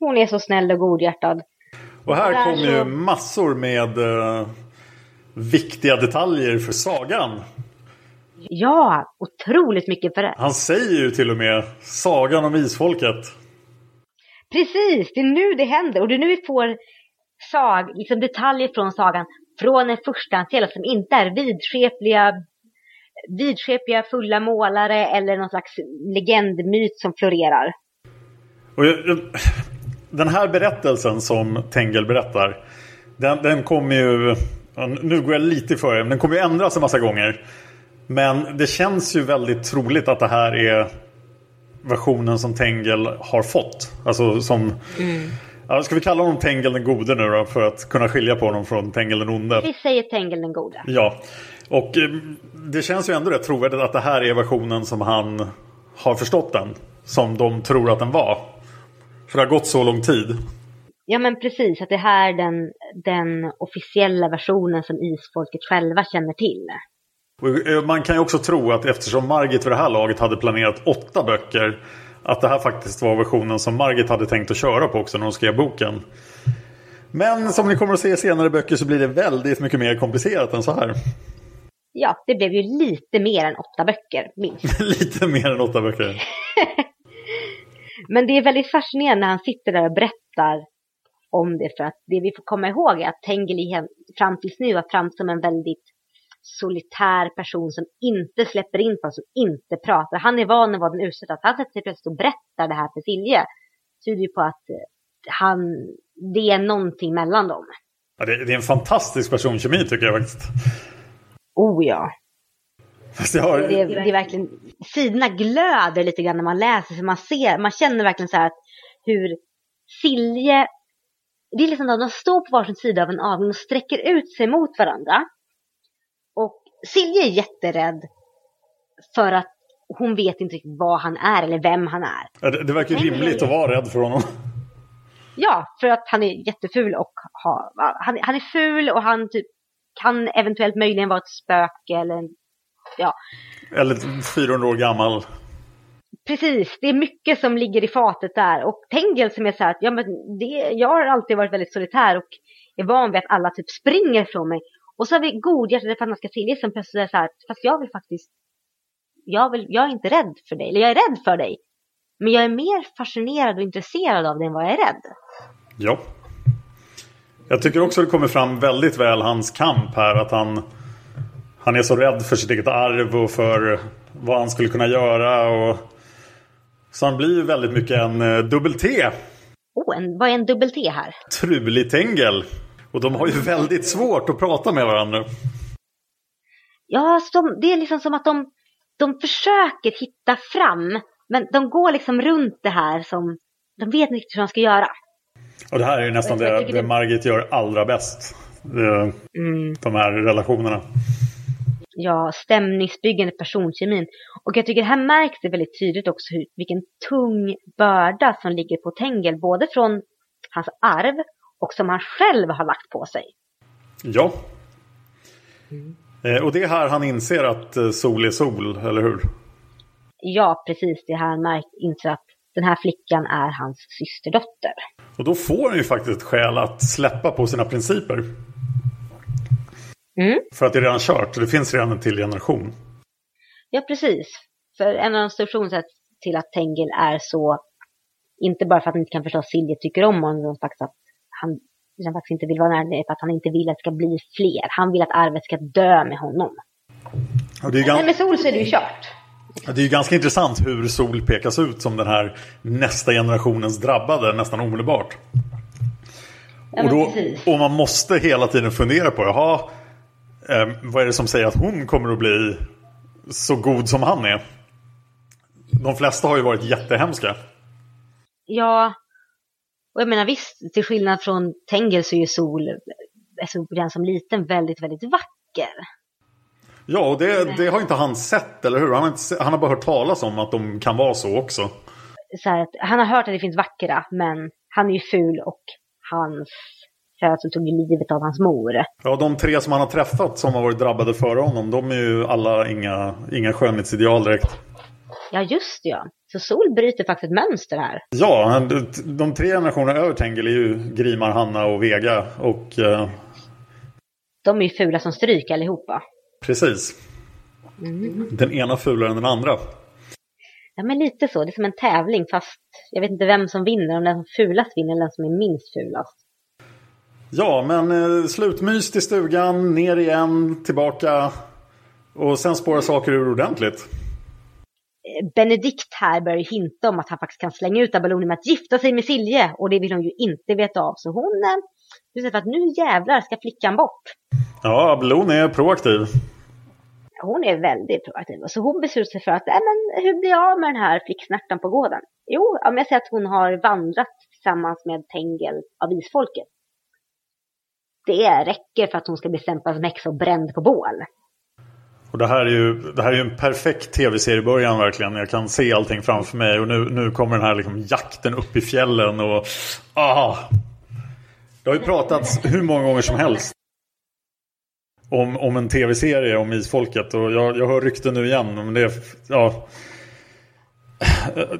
Hon är så snäll och godhjärtad. Och här kommer ju så- massor med eh, viktiga detaljer för sagan. Ja, otroligt mycket för det. Han säger ju till och med sagan om isfolket. Precis, det är nu det händer och det är nu vi får sag, liksom detaljer från sagan från en förstahandskälla som inte är vidskepliga, vidskepliga fulla målare eller någon slags legendmyt som florerar. Och jag, jag, den här berättelsen som Tengel berättar. Den, den kommer ju... Nu går jag lite före, men den kommer ju ändras en massa gånger. Men det känns ju väldigt troligt att det här är versionen som Tengel har fått. Alltså som... Ja, ska vi kalla honom Tengel den gode nu då? För att kunna skilja på honom från Tengel den onde. Vi säger Tengel den gode. Ja, och eh, det känns ju ändå rätt trovärdigt att det här är versionen som han har förstått den. Som de tror att den var. För det har gått så lång tid. Ja men precis, att det här är den, den officiella versionen som isfolket själva känner till. Och eh, man kan ju också tro att eftersom Margit vid det här laget hade planerat åtta böcker. Att det här faktiskt var versionen som Margit hade tänkt att köra på också när hon skrev boken. Men som ni kommer att se i senare böcker så blir det väldigt mycket mer komplicerat än så här. Ja, det blev ju lite mer än åtta böcker, minst. Lite mer än åtta böcker. Men det är väldigt fascinerande när han sitter där och berättar om det. För att det vi får komma ihåg är att Tengeli fram tills nu har framstått som en väldigt solitär person som inte släpper in på som inte pratar. Han är van att vara den utsatta. Att han sätter sig plötsligt och berättar det här för Silje tyder ju på att eh, han, det är någonting mellan dem. Ja, det, det är en fantastisk personkemi tycker jag faktiskt. Oh ja. Har... Det är, det är verkligen, sidorna glöder lite grann när man läser. Så man, ser, man känner verkligen så här att hur Silje, det är liksom att de står på varsin sida av en avgrund och sträcker ut sig mot varandra. Och Silje är jätterädd för att hon vet inte riktigt vad han är eller vem han är. Ja, Det, det verkar rimligt att vara rädd för honom. Ja, för att han är jätteful och har, han, han är ful och han typ kan eventuellt möjligen vara ett spöke eller en, ja, Eller 400 år gammal. Precis, det är mycket som ligger i fatet där. Och Tengel som är så här att ja, men det, jag har alltid varit väldigt solitär och är van vid att alla typ springer från mig. Och så har vi godhjärtade fantastiska Silje som plötsligt är så här, fast jag vill faktiskt, jag, vill, jag är inte rädd för dig, eller jag är rädd för dig. Men jag är mer fascinerad och intresserad av dig än vad jag är rädd. Ja. Jag tycker också det kommer fram väldigt väl hans kamp här. Att han, han är så rädd för sitt eget arv och för vad han skulle kunna göra. Och... Så han blir ju väldigt mycket en eh, dubbel-T. Oh, en, vad är en dubbel-T här? Trulig-Tengel. Och de har ju väldigt svårt att prata med varandra. Ja, de, det är liksom som att de, de försöker hitta fram. Men de går liksom runt det här som, de vet inte riktigt hur de ska göra. Och det här är ju nästan det, det Margit gör allra bäst. Eh, Mm. De här relationerna. ja, stämningsbyggande personkemin. Och jag tycker här märks det väldigt tydligt också hur, vilken tung börda som ligger på Tengel. Både från hans arv och som han själv har lagt på sig. Ja. Eh, Och det är här han inser att eh, sol är sol, eller hur? Ja, precis. Det är här han inser att den här flickan är hans systerdotter. Och då får han ju faktiskt ett skäl att släppa på sina principer. Mm. För att det är redan kört. Det finns redan en till generation. Ja, precis. För en av de största orsakerna till att Tengil är så, inte bara för att han inte kan förstå att Silje tycker om honom, utan faktiskt att han, han faktiskt inte vill vara nära, för att han inte vill att det ska bli fler. Han vill att arvet ska dö med honom. Och det är gan- Men med Sol så är det ju kört. Det är ju ganska intressant hur Sol pekas ut som den här nästa generationens drabbade nästan omedelbart. Ja, och, då, och man måste hela tiden fundera på, jaha, eh, vad är det som säger att hon kommer att bli så god som han är? De flesta har ju varit jättehemska. Ja, och jag menar visst, till skillnad från Tengil så är ju Sol, alltså redan som liten, väldigt, väldigt vacker. Ja, och det, det har inte han sett, eller hur? Han har, inte, han har bara hört talas om att de kan vara så också. Så här han har hört att det finns vackra, men han är ju ful och hans födsel tog livet av hans mor. Ja, de tre som han har träffat som har varit drabbade före honom, de är ju alla inga, inga skönhetsideal direkt. Ja, just det, ja. Så Sol bryter faktiskt ett mönster här. Ja, de tre generationerna över Tengil är ju Grimar, Hanna och Vega. Och eh, De är ju fula som stryk allihopa. Precis. Den ena fulare än den andra. Ja, men lite så. Det är som en tävling, fast jag vet inte vem som vinner. Om den som fulast vinner eller den som är minst fulast. Ja, men eh, slutmys till stugan, ner igen, tillbaka. Och sen spårar saker ur ordentligt. Eh, Benedikt här börjar hinta om att han faktiskt kan slänga ut Abeloni med att gifta sig med Silje. Och det vill hon ju inte veta av. Så hon eh, bestämmer för att nu jävlar ska flickan bort. Ja, Abelon är proaktiv. Hon är väldigt proaktiv. Så hon beslutar sig för att, äh, men hur blir jag av med den här flicksnärtan på gården? Jo, om jag säger att hon har vandrat tillsammans med Tengel av isfolket. Det räcker för att hon ska bli stämplad som häxa och bränd på bål. Och det här är ju, det här är ju en perfekt tv-seriebörjan verkligen. Jag kan se allting framför mig. Och nu, nu kommer den här liksom jakten upp i fjällen. Och, ah, det har ju pratats hur många gånger som helst. Om, om en tv-serie om isfolket. Och jag, jag hör rykten nu igen. Men det ja.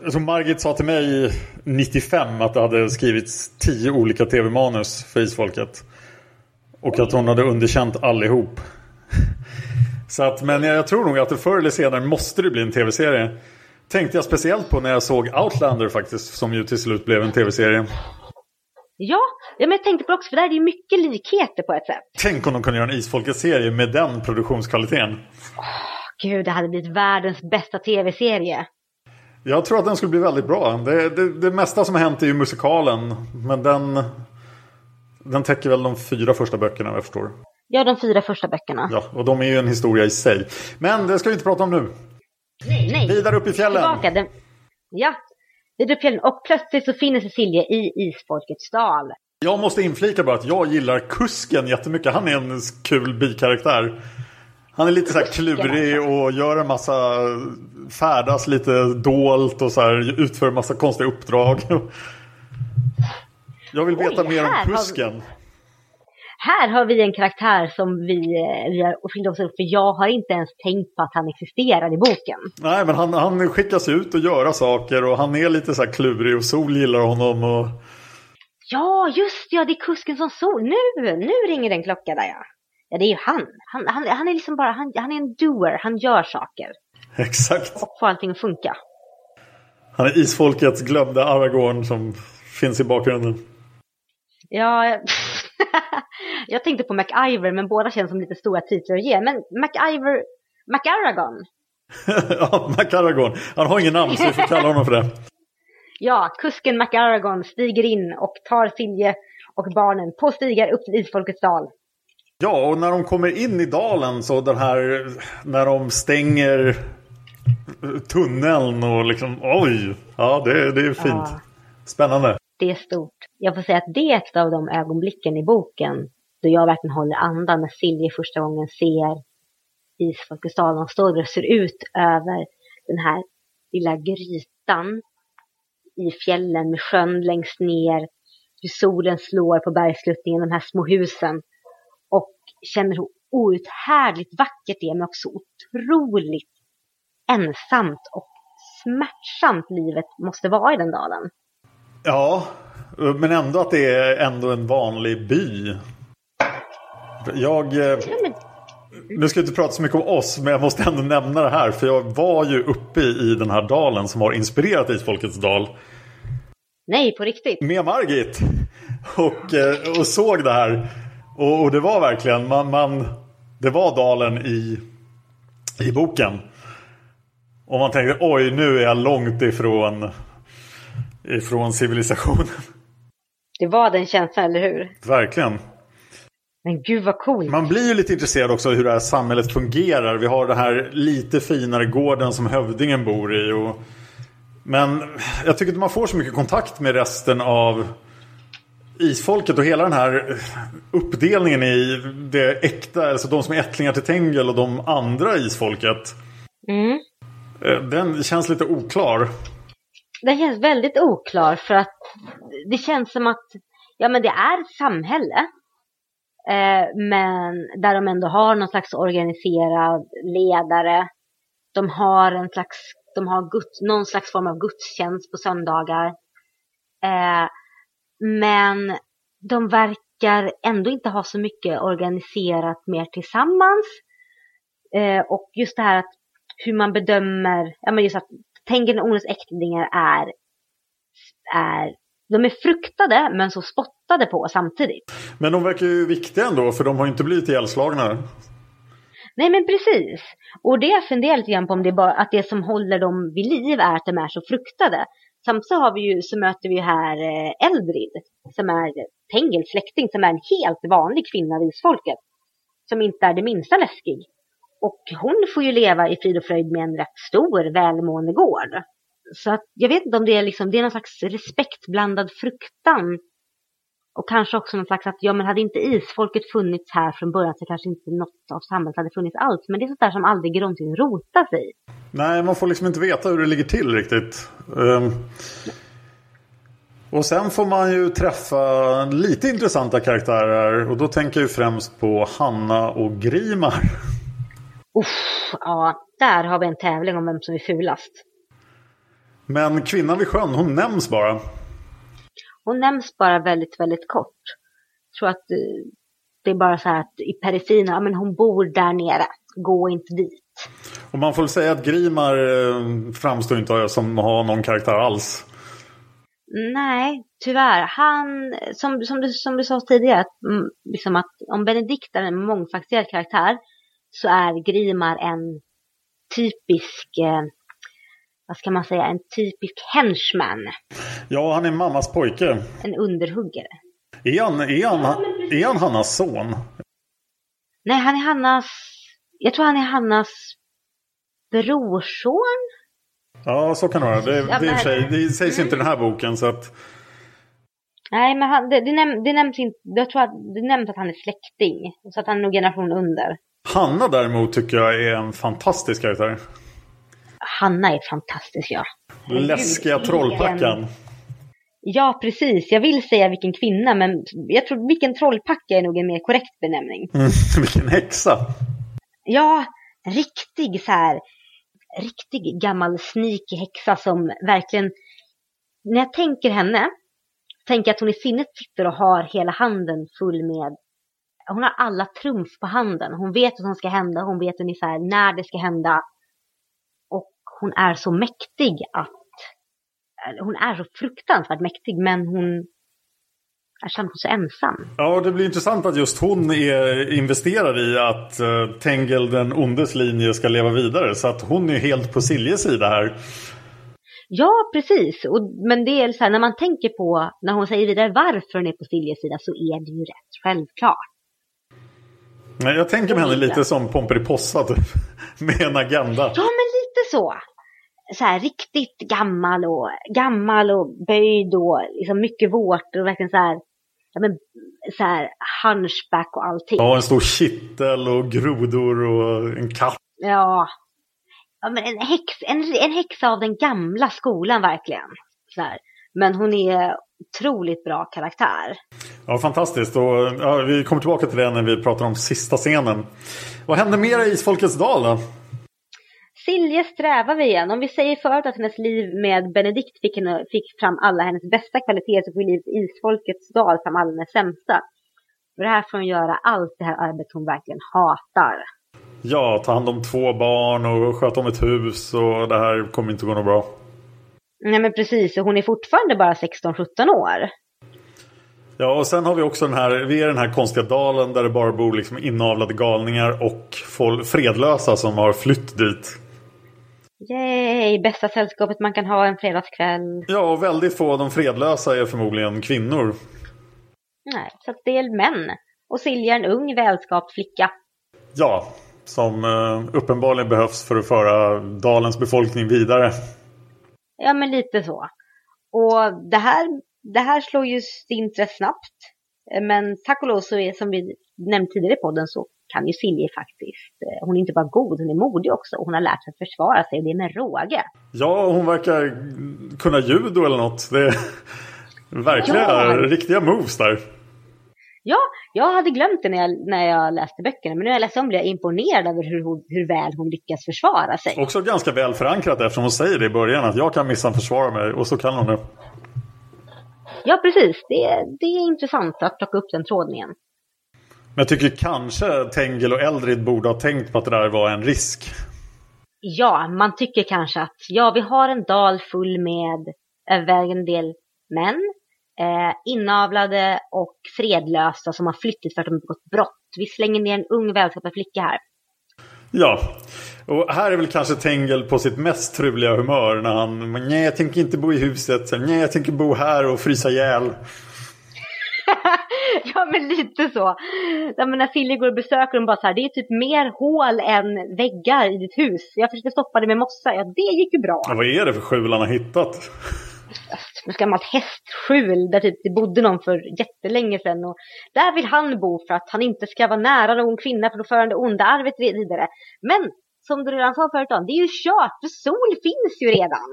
som Margit sa till mig 95 att det hade skrivits tio olika tv-manus för isfolket. Och att hon hade underkänt allihop. Så att, men jag tror nog att det förr eller senare måste det bli en tv-serie. Tänkte jag speciellt på när jag såg Outlander faktiskt. Som ju till slut blev en tv-serie. Ja, ja men jag tänkte på det också, för där är det ju mycket likheter på ett sätt. Tänk om de kunde göra en Isfolket-serie med den produktionskvaliteten. Gud, det hade blivit världens bästa tv-serie. Jag tror att den skulle bli väldigt bra. Det, det, det mesta som har hänt är ju musikalen. Men den, den täcker väl de fyra första böckerna vad jag förstår. Ja, de fyra första böckerna. Ja, och de är ju en historia i sig. Men det ska vi inte prata om nu. Nej, nej. Vidare upp i fjällen. Tillbaka. Den... Ja, vidare upp i fjällen. Och plötsligt så finner Cecilia i isfolkets dal. Jag måste inflika bara att jag gillar kusken jättemycket. Han är en kul bikaraktär. Han är lite så här klurig och gör en massa färdas lite dolt och så här utför en massa konstiga uppdrag. Jag vill veta Oj, mer om kusken. Här har vi en karaktär som vi, eh, vi har skilt oss upp för jag har inte ens tänkt på att han existerar i boken. Nej, men han, han skickas ut och göra saker och han är lite så här klurig och Sol gillar honom. Och... Ja, just ja, det är kusken som sol. Nu, nu ringer den klocka där ja. Ja, det är ju han. Han, han, han är liksom bara, han, han är en doer, han gör saker. Exakt. Och får allting att funka. Han är isfolkets glömda Aragorn som finns i bakgrunden. Ja, jag- jag tänkte på MacIver, men båda känns som lite stora titlar att ge. Men MacIver, MacAragon. ja, MacAragorn. Han har ingen namn så vi får kalla honom för det. Ja, kusken MacAragon stiger in och tar Silje och barnen på stigar upp till Isfolkets dal. Ja, och när de kommer in i dalen så den här när de stänger tunneln och liksom oj. Ja, det, det är fint. Ja. Spännande. Det är stort. Jag får säga att det är ett av de ögonblicken i boken då jag verkligen håller andan när Silje första gången ser Isfolkets dal. hon står och ser ut över den här lilla grytan i fjällen med sjön längst ner. Hur solen slår på bergsluttningen, de här små husen. Och känner hur outhärdligt vackert det är, men också otroligt ensamt och smärtsamt livet måste vara i den dalen. Ja, men ändå att det är ändå en vanlig by. Jag, eh, nu ska jag inte prata så mycket om oss, men jag måste ändå nämna det här. För jag var ju uppe i den här dalen som har inspirerat Isfolkets dal. Nej, på riktigt? Med Margit. Och, eh, och såg det här. Och, och det var verkligen, man, man, det var dalen i, i boken. Och man tänkte, oj nu är jag långt ifrån, ifrån civilisationen. Det var den känslan, eller hur? Verkligen. Men gud vad coolt. Man blir ju lite intresserad också av hur det här samhället fungerar. Vi har den här lite finare gården som hövdingen bor i. Och... Men jag tycker inte man får så mycket kontakt med resten av isfolket och hela den här uppdelningen i det äkta, alltså de som är ättlingar till Tengel och de andra isfolket. Mm. Den känns lite oklar. Den känns väldigt oklar för att det känns som att ja men det är ett samhälle. Eh, men där de ändå har någon slags organiserad ledare. De har en slags, de har guds, någon slags form av gudstjänst på söndagar. Eh, men de verkar ändå inte ha så mycket organiserat mer tillsammans. Eh, och just det här att hur man bedömer, ja men just att Tengen och är, är de är fruktade men så spottade på samtidigt. Men de verkar ju viktiga ändå för de har inte blivit ihjälslagna. Nej men precis. Och det jag funderar lite grann på om det är bara att det som håller dem vid liv är att de är så fruktade. Samtidigt så, har vi ju, så möter vi här eh, Eldrid som är Tengels släkting som är en helt vanlig kvinna av isfolket. Som inte är det minsta läskig. Och hon får ju leva i frid och fröjd med en rätt stor välmående gård. Så att jag vet inte om det är liksom, det är någon slags respektblandad fruktan. Och kanske också någon slags att, ja men hade inte isfolket funnits här från början så kanske inte något av samhället hade funnits alls. Men det är sånt där som aldrig någonsin rotar sig. Nej, man får liksom inte veta hur det ligger till riktigt. Um, och sen får man ju träffa lite intressanta karaktärer. Och då tänker jag främst på Hanna och Grimar. Uff, ja, där har vi en tävling om vem som är fulast. Men kvinnan vid sjön, hon nämns bara. Hon nämns bara väldigt, väldigt kort. Jag tror att eh, det är bara så här att i periferin, ja men hon bor där nere, gå inte dit. Och man får väl säga att Grimar eh, framstår inte som att ha någon karaktär alls. Nej, tyvärr. Han, som, som, du, som du sa tidigare, att, mm, liksom att om Benedikt är en mångfacetterad karaktär så är Grimar en typisk eh, vad ska man säga, en typisk henchman. Ja, han är mammas pojke. En underhuggare. Är han, är han, är han Hannas son? Nej, han är Hannas, jag tror han är Hannas brorson. Ja, så kan det vara. Det, ja, det, men... det sägs inte i den här boken så att... Nej, men han, det, det, näm, det nämns inte, jag tror att det nämns att han är släkting. Så att han är nog generation under. Hanna däremot tycker jag är en fantastisk karaktär. Hanna är fantastisk ja. Läskiga trollpackan. Ja, precis. Jag vill säga vilken kvinna, men jag tror vilken trollpacka är nog en mer korrekt benämning. Mm, vilken häxa. Ja, riktig så här, riktig gammal sneaky häxa som verkligen, när jag tänker henne, tänker jag att hon i sinnet sitter och har hela handen full med, hon har alla trumf på handen. Hon vet vad som ska hända, hon vet ungefär när det ska hända hon är så mäktig att hon är så fruktansvärt mäktig men hon är samtidigt så ensam. Ja, det blir intressant att just hon är investerad i att uh, Tengel den ondes linje ska leva vidare. Så att hon är helt på Siljes sida här. Ja, precis. Och, men det är så här, när man tänker på, när hon säger vidare varför hon är på Siljes sida så är det ju rätt självklart. Jag tänker mig henne lite som Pomperipossa typ. Med en agenda. Ja, men lite så så här riktigt gammal och gammal och böjd och liksom mycket vårt och verkligen så här, ja men så här hunchback och allting. Ja, en stor kittel och grodor och en katt. Ja. Ja men en, häx, en, en häxa av den gamla skolan verkligen. Så här. Men hon är otroligt bra karaktär. Ja, fantastiskt. Och, ja, vi kommer tillbaka till det när vi pratar om sista scenen. Vad hände mer i Isfolkets dal då? Silje strävar vi igen. Om vi säger förut att hennes liv med Benedikt fick, henne, fick fram alla hennes bästa kvaliteter så får livet Isfolkets dal fram alla hennes sämsta. För det här får hon göra allt det här arbetet hon verkligen hatar. Ja, ta hand om två barn och sköta om ett hus och det här kommer inte gå något bra. Nej men precis, och hon är fortfarande bara 16-17 år. Ja, och sen har vi också den här, vi är den här konstiga dalen där det bara bor liksom inavlade galningar och fredlösa som har flytt dit. Yay, bästa sällskapet man kan ha en fredagskväll. Ja, och väldigt få av de fredlösa är förmodligen kvinnor. Nej, så att det är män. Och Silja är en ung välskapt flicka. Ja, som eh, uppenbarligen behövs för att föra dalens befolkning vidare. Ja, men lite så. Och det här, det här slår ju stint rätt snabbt. Men tack och lov så är, som vi nämnt tidigare i podden, så kan ju Silje faktiskt. eh, Hon är inte bara god, hon är modig också. Och hon har lärt sig att försvara sig, och det med råge. Ja, hon verkar kunna judo eller något. Det är verkliga, Ja. riktiga moves där. Ja, jag hade glömt det när jag, när jag läste böckerna. Men nu när jag läste om blir jag imponerad över hur, hon, hur väl hon lyckas försvara sig. Också ganska väl förankrat eftersom hon säger det i början att jag kan minsann försvara mig och så kan hon det. Ja, precis. Det, det är intressant att plocka upp den tråden igen. Men jag tycker kanske Tengil och Eldrid borde ha tänkt på att det där var en risk. Ja, man tycker kanske att ja, vi har en dal full med övervägande del män, eh, inavlade och fredlösa som har flyttat för att de har begått brott. Vi slänger ner en ung välskapad flicka här. Ja, och här är väl kanske Tengel på sitt mest truliga humör när han Nej, jag tänker inte bo i huset. Nej, jag tänker bo här och frysa ihjäl. ja, men lite så. Ja, men när Silje går och besöker dem bara så här, det är typ mer hål än väggar i ditt hus. Jag försökte stoppa det med mossa. Ja, det gick ju bra. Ja, vad är det för skjul han har hittat? Ett gammalt hästskjul där typ det bodde någon för jättelänge sedan. Och där vill han bo för att han inte ska vara nära någon kvinna för då för han det onda arvet vidare. Men som du redan sa förut, Dan, det är ju kört för sol finns ju redan.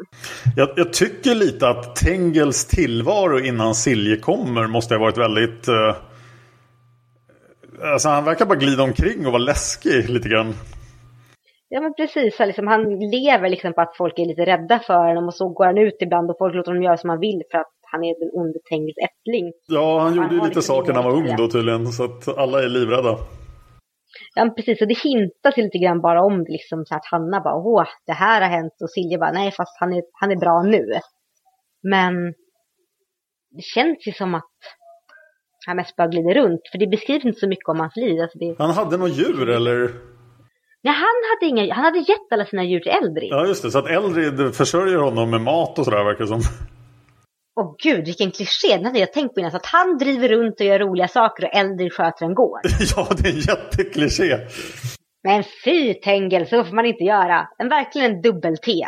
Jag, jag tycker lite att Tengels tillvaro innan Silje kommer måste ha varit väldigt... Eh, alltså han verkar bara glida omkring och vara läskig lite grann. Ja men precis, liksom, han lever liksom på att folk är lite rädda för honom och så går han ut ibland och folk låter honom göra som han vill för att han är den onde Tengels ättling. Ja, han gjorde ju lite liksom saker när han var ung då tydligen. Så att alla är livrädda. Ja precis, och det hintas lite grann bara om det liksom så att Hanna bara åh, det här har hänt och Silja bara nej fast han är, han är bra nu. Men det känns ju som att han mest bara glider runt för det beskrivs inte så mycket om hans liv. Alltså det... Han hade något djur eller? Nej, han hade, inga, han hade gett alla sina djur till Eldrid. Ja just det, så att Eldrid försörjer honom med mat och sådär verkar det som. Åh gud, vilken kliché. Den hade jag tänkt på innan. Så att han driver runt och gör roliga saker och Eldrid sköter en gård. ja, det är en jättekliché. Men fy Tengel, så får man inte göra. En verkligen en dubbel-T.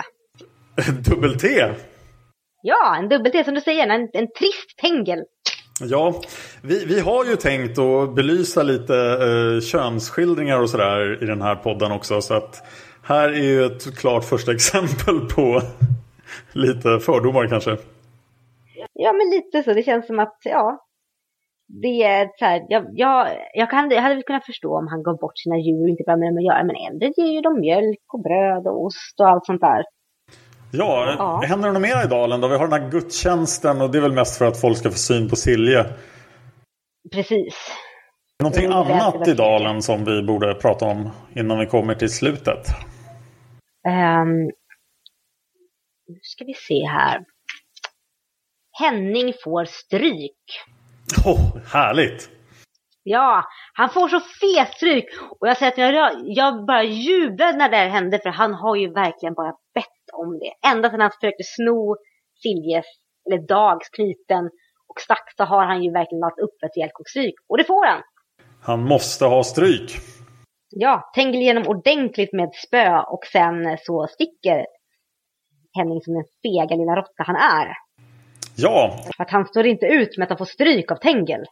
Dubbel-T? Ja, en dubbel-T som du säger. En, en trist Tengel. Ja, vi, vi har ju tänkt att belysa lite eh, könsskildringar och sådär i den här podden också. Så att här är ju ett klart första exempel på lite fördomar kanske. Ja, men lite så. Det känns som att, ja. Det är så här, jag, jag, jag, kan, jag hade väl kunnat förstå om han gav bort sina djur och inte började med dem att göra. Men äldre ger ju dem mjölk och bröd och ost och allt sånt där. Ja, Ja. händer det något mer i dalen då? Vi har den här gudstjänsten och det är väl mest för att folk ska få syn på Silje. Precis. Någonting annat i dalen som vi borde prata om innan vi kommer till slutet? Ehm, nu ska vi se här. Henning får stryk. Åh, härligt! Ja, han får så fet stryk. Och jag säger att jag, jag bara jublade när det här hände för han har ju verkligen bara bett om det. Ända sedan han försökte sno Siljes, eller Dags knyten och stack så har han ju verkligen lagt upp ett rejält stryk. Och det får han. Han måste ha stryk. Ja, Tengil igenom ordentligt med spö och sen så sticker Henning som den fega lilla råtta han är. Ja, För att han står inte ut med att han får stryk av Tengil.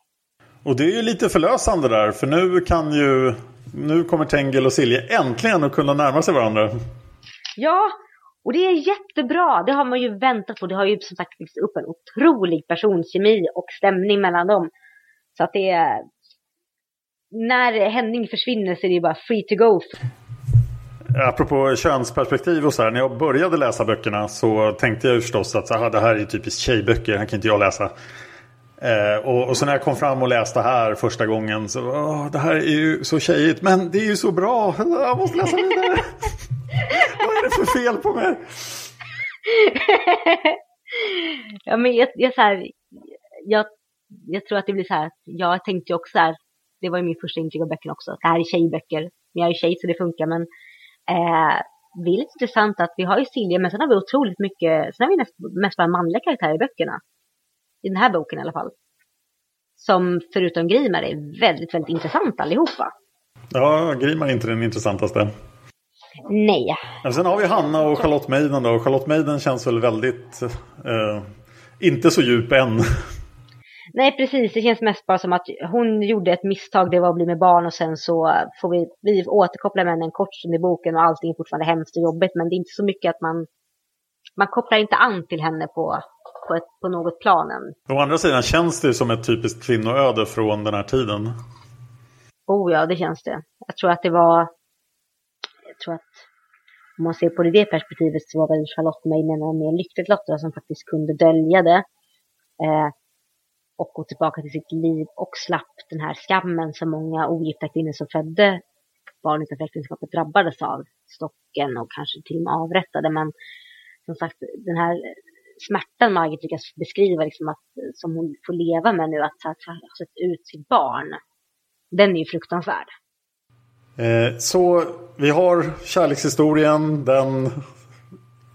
och det är ju lite förlösande där. För nu kan ju... Nu kommer Tengil och Silje äntligen att kunna närma sig varandra. Ja, och det är jättebra. Det har man ju väntat på. Det har ju som sagt byggts upp en otrolig personkemi och stämning mellan dem. Så att det är... När Henning försvinner så är det ju bara free to go. Apropå könsperspektiv och så här. När jag började läsa böckerna så tänkte jag förstås att så här, det här är typiskt tjejböcker. Här kan inte jag läsa. Eh, och, och så när jag kom fram och läste här första gången så åh, det här är ju så tjejigt. Men det är ju så bra. Jag måste läsa vidare. Vad är det för fel på mig? ja, men jag, jag, så här, jag, jag tror att det blir så här. Jag tänkte ju också så här. Det var ju min första intryck av böckerna också. Det här är tjejböcker. Men jag är tjej så det funkar. Men eh, det är lite intressant att vi har ju Silja. Men sen har vi otroligt mycket. Sen har vi mest, mest bara manliga karaktärer i böckerna. I den här boken i alla fall. Som förutom Grimar är väldigt, väldigt intressant allihopa. Ja, Grimar är inte den intressantaste. Nej. Men sen har vi Hanna och Charlotte Maiden då. Charlotte Maiden känns väl väldigt... Eh, inte så djup än. Nej, precis. Det känns mest bara som att hon gjorde ett misstag, det var att bli med barn och sen så får vi, vi återkoppla med henne en kort stund i boken och allting är fortfarande hemskt och jobbigt. Men det är inte så mycket att man, man kopplar inte an till henne på, på, ett, på något plan än. Å andra sidan känns det som ett typiskt kvinnoöde från den här tiden. Oh ja, det känns det. Jag tror att det var, jag tror att om man ser på det i det perspektivet så var väl Charlotte mig en av mer lyckligt lottade som faktiskt kunde dölja det. Eh, och gå tillbaka till sitt liv och slapp den här skammen som många ogifta kvinnor som födde barn utanför äktenskapet drabbades av. Stocken och kanske till och med avrättade. Men som sagt, den här smärtan Margit lyckas beskriva, liksom att, som hon får leva med nu, att ha sett ut sitt barn. Den är ju fruktansvärd. Eh, så vi har kärlekshistorien, den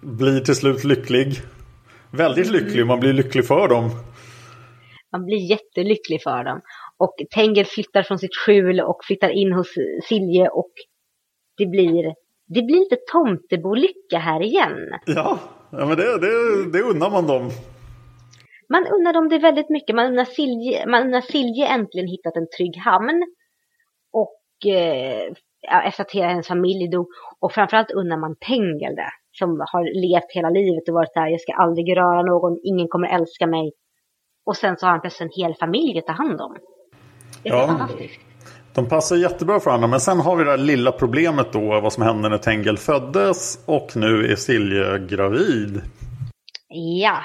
blir till slut lycklig. Väldigt lycklig, mm. man blir lycklig för dem. Man blir jättelycklig för dem. Och Tengel flyttar från sitt skjul och flyttar in hos Silje och det blir, det blir lite tomtebolycka här igen. Ja, ja men det, det, det unnar man dem. Man unnar dem det väldigt mycket. Man unnar Silje, man unnar Silje äntligen hittat en trygg hamn. Och eh, efter att hela hennes familj dog. Och framförallt unnar man Tengel det. Som har levt hela livet och varit där. Jag ska aldrig röra någon, ingen kommer älska mig. Och sen så har han plötsligt en hel familj att ta hand om. Det är ja. fantastiskt. De passar jättebra för varandra. Men sen har vi det här lilla problemet då. Vad som hände när Tengel föddes. Och nu är Silje gravid. Ja.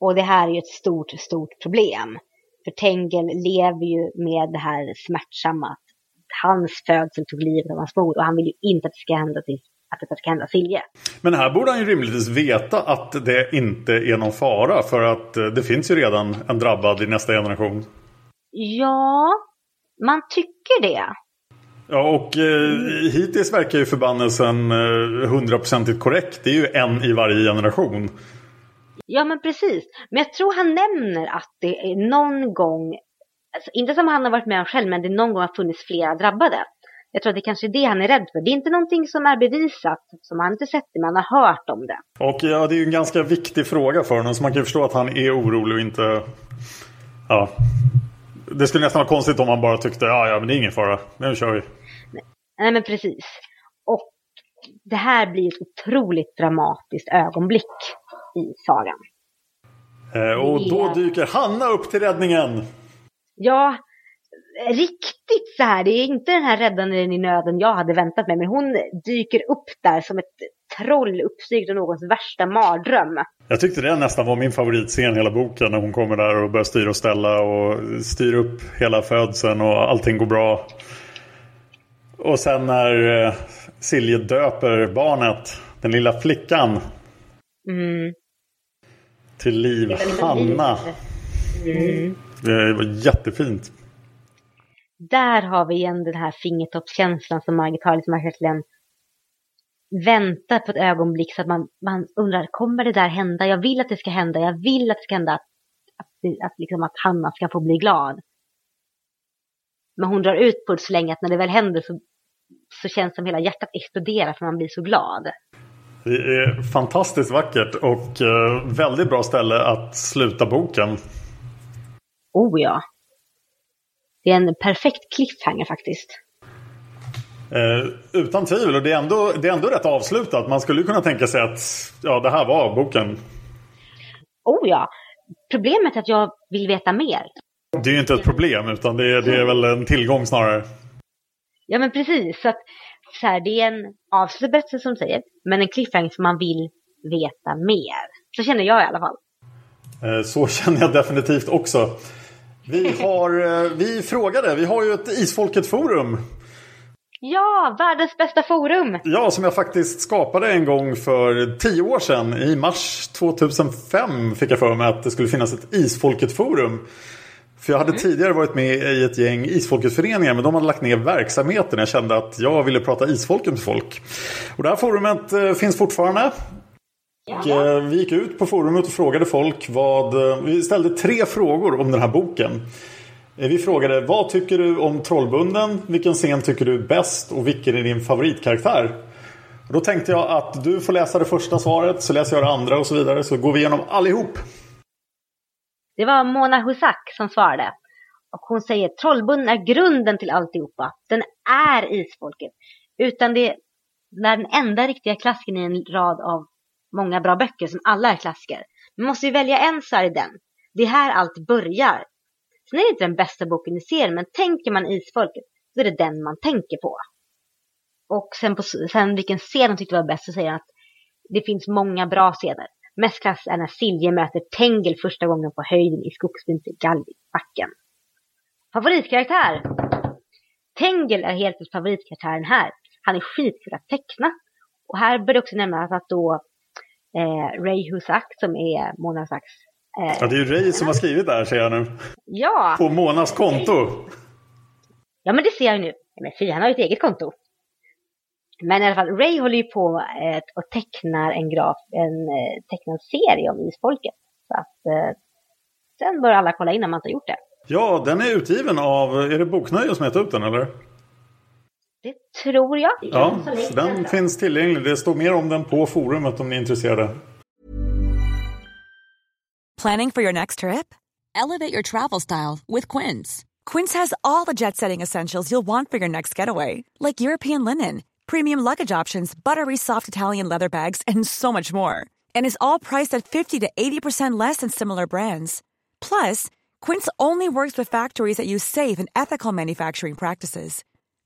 Och det här är ju ett stort, stort problem. För Tengel lever ju med det här smärtsamma. Att hans födsel tog livet av hans mor. Och han vill ju inte att det ska hända till att det ska hända Silje. Men här borde han ju rimligtvis veta att det inte är någon fara. För att eh, det finns ju redan en drabbad i nästa generation. Ja, man tycker det. Ja, och eh, hittills verkar ju förbannelsen eh, hundraprocentigt eh, korrekt. Det är ju en i varje generation. Ja, men precis. Men jag tror han nämner att det är någon gång, alltså, inte som han har varit med om själv, men det någon gång har funnits flera drabbade. Jag tror att det kanske är det han är rädd för. Det är inte någonting som är bevisat, som han inte sett det, men han har hört om det. Och ja, det är ju en ganska viktig fråga för honom, så man kan ju förstå att han är orolig och inte... Ja. Det skulle nästan vara konstigt om han bara tyckte, ja, ja, men det är ingen fara, nu kör vi. Nej, Nej men precis. Och det här blir ett otroligt dramatiskt ögonblick i sagan. Eh, och då dyker Hanna upp till räddningen. Ja, riktigt så här. Det är inte den här räddaren i nöden jag hade väntat mig. Men hon dyker upp där som ett troll uppstyrkt av någons värsta mardröm. Jag tyckte det nästan var min favoritscen hela boken. När hon kommer där och börjar styra och ställa och styr upp hela födseln och allting går bra. Och sen när eh, Silje döper barnet, den lilla flickan. Mm. Till liv, Hanna. Mm. Det var jättefint där har vi igen den här fingertoppskänslan som Margit har. Liksom verkligen väntar på ett ögonblick så att man, man undrar, kommer det där hända? Jag vill att det ska hända. Jag vill att det ska hända. Att, att, att, liksom att Hanna ska få bli glad. Men hon drar ut på det så länge att när det väl händer så, så känns det som hela hjärtat exploderar för man blir så glad. Det är fantastiskt vackert och eh, väldigt bra ställe att sluta boken. Oh ja. Det är en perfekt cliffhanger faktiskt. Eh, utan tvivel, och det är, ändå, det är ändå rätt avslutat. Man skulle kunna tänka sig att ja, det här var boken. Oh ja. Problemet är att jag vill veta mer. Det är ju inte ett problem, utan det är, det är väl en tillgång snarare. Ja, men precis. Så att, så här, det är en avslutad berättelse som säger, men en cliffhanger som man vill veta mer. Så känner jag i alla fall. Eh, Så känner jag definitivt också. Vi, har, eh, vi frågade, vi har ju ett Isfolket-forum. Ja, världens bästa forum! Ja, som jag faktiskt skapade en gång för tio år sedan. I mars 2005 fick jag för mig att det skulle finnas ett Isfolket-forum. För jag hade tidigare varit med i ett gäng Isfolket-föreningar men de hade lagt ner verksamheten. Jag kände att jag ville prata Isfolket med folk. Och det här forumet eh, finns fortfarande. Och, eh, vi gick ut på forumet och frågade folk vad... Eh, vi ställde tre frågor om den här boken. Eh, vi frågade vad tycker du om Trollbunden? Vilken scen tycker du är bäst? Och vilken är din favoritkaraktär? Och då tänkte jag att du får läsa det första svaret så läser jag det andra och så vidare. Så går vi igenom allihop. Det var Mona Husak som svarade. Och hon säger Trollbunden är grunden till alltihopa. Den är isfolket. Utan det är den enda riktiga klassikern i en rad av många bra böcker som alla är klassiker. Man måste ju välja en så är det den. Det är här allt börjar. Sen är det inte den bästa boken i serien, men tänker man isfolket så är det den man tänker på. Och sen, på, sen vilken scen hon tyckte var bäst så säger han att det finns många bra scener. Mest klass är när Silje möter Tengel första gången på höjden i skogsbyn till Gallibacken. Favoritkaraktär? Tengel är helt enkelt favoritkaraktären här. Han är skitkul att teckna. Och här bör det också nämnas att då eh, Ray Husak som är Mona Husaks eh, Ja, det är ju Ray som har skrivit det här ser jag nu. Ja! På Monas konto. Ja men det ser jag nu. Men fy, han har ju ett eget konto. Men i alla fall, Ray håller ju på eh, och tecknar en, graf, en eh, tecknad serie om isfolket. Så att eh, sen bör alla kolla in om man inte har gjort det. Ja, den är utgiven av... Är det Boknöje som heter ut den eller? Det tror jag. Ja, så den finns tillgänglig. Det står mer om den på forumet om ni är intresserade. Planning for your next trip? Elevate your travel style with Quince. Quince has all the jet setting essentials you'll want for your next getaway, like European linen, premium luggage options, buttery soft Italian leather bags, and so much more. And is all priced at 50 to 80% less than similar brands. Plus, Quince only works with factories that use safe and ethical manufacturing practices.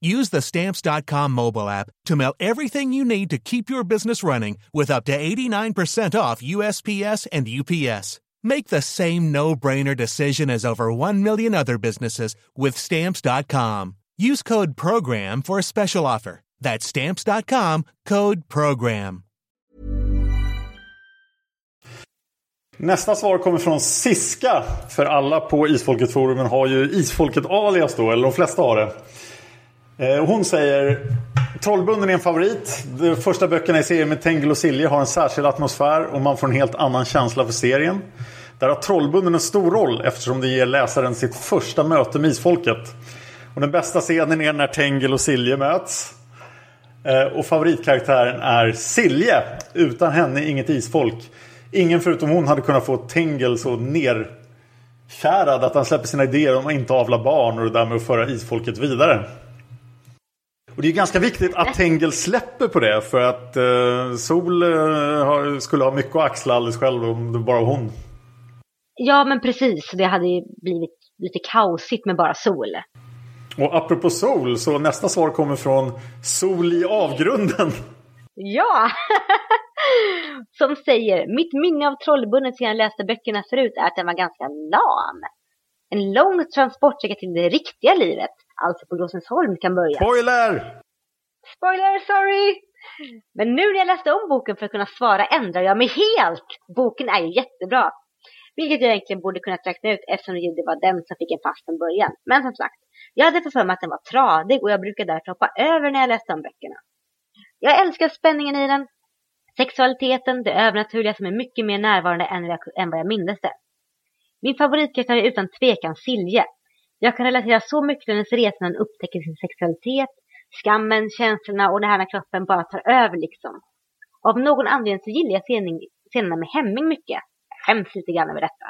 Use the stamps.com mobile app to mail everything you need to keep your business running with up to 89% off USPS and UPS. Make the same no brainer decision as over 1 million other businesses with stamps.com. Use code PROGRAM for a special offer. That's stamps.com code PROGRAM. Nästa svar kommer från Siska. För alla på Isfolket-forumen har ju Isfolket-alias då, eller de flesta har det. Eh, hon säger Trollbunden är en favorit. De första böckerna i serien med Tengil och Silje har en särskild atmosfär och man får en helt annan känsla för serien. Där har Trollbunden en stor roll eftersom det ger läsaren sitt första möte med Isfolket. Och den bästa scenen är när Tengil och Silje möts. Eh, och favoritkaraktären är Silje. Utan henne inget isfolk. Ingen förutom hon hade kunnat få Tengil så nerkärad att han släpper sina idéer om att inte avla barn och det där med att föra isfolket vidare. Och det är ganska viktigt att Tengil släpper på det för att eh, Sol eh, skulle ha mycket att axla alldeles själv om det bara var hon. Ja, men precis. Det hade ju blivit lite kaosigt med bara sol. Och apropå Sol så nästa svar kommer från Sol i avgrunden. Ja! Som säger, mitt minne av Trollbunden sedan jag läste böckerna förut är att den var ganska lam. En lång transportsträcka till det riktiga livet, alltså på Gråsensholm kan börja. Spoiler! Spoiler, sorry! Men nu när jag läste om boken för att kunna svara ändrar jag mig helt! Boken är ju jättebra. Vilket jag egentligen borde kunna räkna ut eftersom det var den som fick en fast från början. Men som sagt, jag hade för mig att den var tradig och jag brukar därför hoppa över när jag läste om böckerna. Jag älskar spänningen i den. Sexualiteten, det övernaturliga som är mycket mer närvarande än, än vad jag minns det. Min favoritkaraktär är utan tvekan Silje. Jag kan relatera så mycket till hennes resa när hon upptäcker sin sexualitet, skammen, känslorna och det här när kroppen bara tar över liksom. Av någon anledning så gillar jag scenerna med Hemming mycket. Jag skäms lite grann över detta.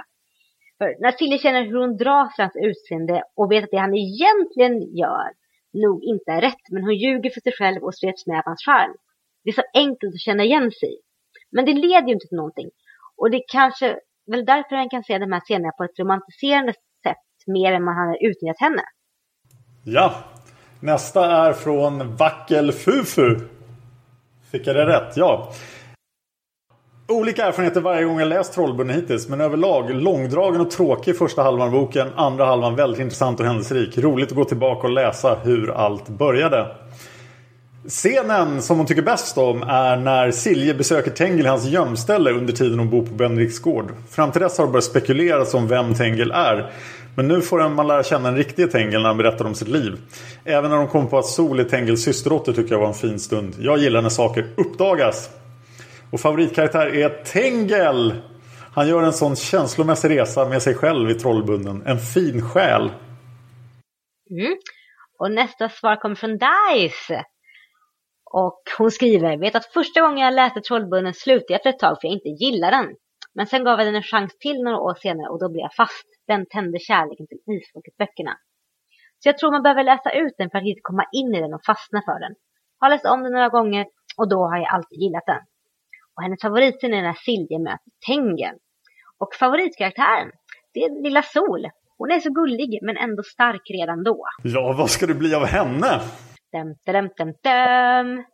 För när Silje känner hur hon dras till hans utseende och vet att det han egentligen gör nog inte är rätt, men hon ljuger för sig själv och sveps med av hans charm. Det är så enkelt att känna igen sig i. Men det leder ju inte till någonting. Och det är kanske väl därför han kan se de här scenerna på ett romantiserande sätt mer än man hade utnyttjat henne. Ja, nästa är från Vackel Fufu. Fick jag det rätt? Ja. Olika erfarenheter varje gång jag läst Trollbunden hittills. Men överlag långdragen och tråkig första halvan av boken. Andra halvan väldigt intressant och händelserik. Roligt att gå tillbaka och läsa hur allt började. Scenen som hon tycker bäst om är när Silje besöker Tengil i hans gömställe under tiden hon bor på Benedikts gård. Fram till dess har det börjat spekuleras om vem Tengil är. Men nu får man lära känna en riktig Tengil när han berättar om sitt liv. Även när de kom på att Sol är Tengils systerdotter tycker jag var en fin stund. Jag gillar när saker uppdagas. Och favoritkaraktär är Tengel. Han gör en sån känslomässig resa med sig själv i Trollbunden. En fin själ. Mm. Och nästa svar kommer från Dice. Och hon skriver, vet att första gången jag läste Trollbunden slutade jag efter ett tag för jag inte gillade den. Men sen gav jag den en chans till några år senare och då blev jag fast. Den tände kärleken till Isfolket-böckerna. Så jag tror man behöver läsa ut den för att inte komma in i den och fastna för den. Har läst om den några gånger och då har jag alltid gillat den. Och hennes favoritscen är när Silje möter Tengen. Och favoritkaraktären, det är lilla Sol. Hon är så gullig men ändå stark redan då. Ja, vad ska det bli av henne? Dum, dum, dum, dum.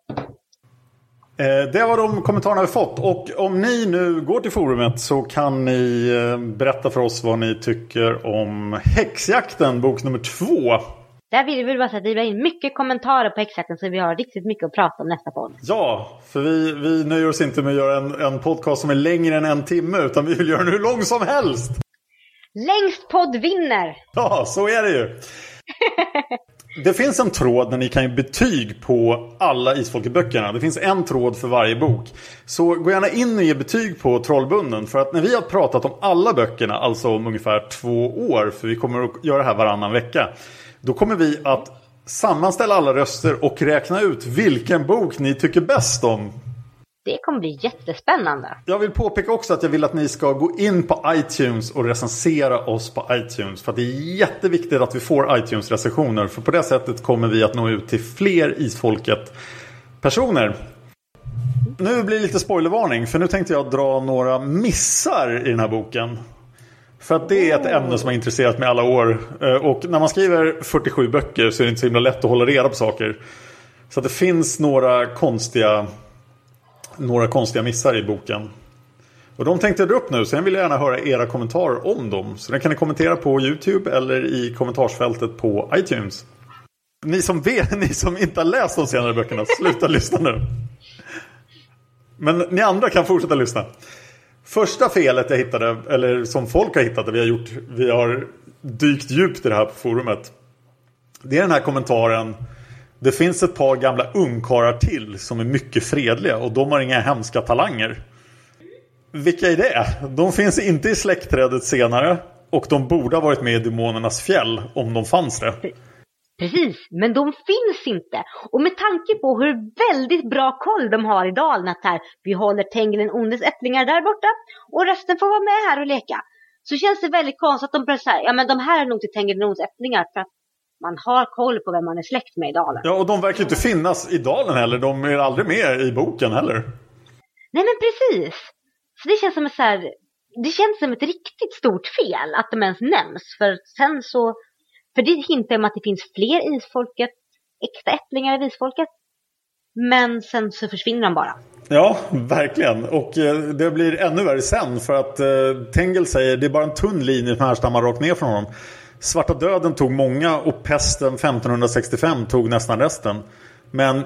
Eh, det var de kommentarerna vi fått. Och om ni nu går till forumet så kan ni eh, berätta för oss vad ni tycker om Häxjakten, bok nummer två. Där vill vi bara säga att vi vill ha in mycket kommentarer på Häxjakten så vi har riktigt mycket att prata om nästa podd. Ja, för vi, vi nöjer oss inte med att göra en, en podcast som är längre än en timme utan vi vill göra den hur lång som helst. Längst podd vinner! Ja, så är det ju. Det finns en tråd där ni kan ge betyg på alla Isfolket-böckerna. Det finns en tråd för varje bok. Så gå gärna in och ge betyg på Trollbunden. För att när vi har pratat om alla böckerna, alltså om ungefär två år, för vi kommer att göra det här varannan vecka. Då kommer vi att sammanställa alla röster och räkna ut vilken bok ni tycker bäst om. Det kommer bli jättespännande. Jag vill påpeka också att jag vill att ni ska gå in på iTunes och recensera oss på iTunes. För att det är jätteviktigt att vi får iTunes-recensioner. För på det sättet kommer vi att nå ut till fler Isfolket-personer. Nu blir det lite spoilervarning. För nu tänkte jag dra några missar i den här boken. För att det är ett ämne som har intresserat mig alla år. Eh, och när man skriver 47 böcker så är det inte så himla lätt att hålla reda på saker. Så det finns några konstiga några konstiga missar i boken. Och de tänkte jag dra upp nu, sen vill jag gärna höra era kommentarer om dem. Så den kan ni kommentera på YouTube eller i kommentarsfältet på iTunes. Ni som, vet, ni som inte har läst de senare böckerna, sluta lyssna nu. Men ni andra kan fortsätta lyssna. Första felet jag hittade, eller som folk har hittat, vi har gjort, vi har dykt djupt i det här på forumet. Det är den här kommentaren det finns ett par gamla ungkarlar till som är mycket fredliga och de har inga hemska talanger. Vilka är det? De finns inte i släktträdet senare och de borde ha varit med i Demonernas fjäll om de fanns det. Precis, men de finns inte. Och med tanke på hur väldigt bra koll de har i dalen att här, vi håller Tengilen Ondes ättlingar där borta och resten får vara med här och leka. Så känns det väldigt konstigt att de börjar säga, ja men de här är nog till Tengilen Ondes ättlingar för att man har koll på vem man är släkt med i dalen. Ja, och de verkar inte finnas i dalen heller. De är aldrig med i boken heller. Nej, men precis. Så det känns som ett så här, det känns som ett riktigt stort fel att de ens nämns. För sen så, för det hintar om att det finns fler isfolket, äkta ättlingar av isfolket. Men sen så försvinner de bara. Ja, verkligen. Och eh, det blir ännu värre sen. För att eh, Tengel säger det är bara en tunn linje som härstammar rakt ner från honom. Svarta döden tog många och pesten 1565 tog nästan resten. Men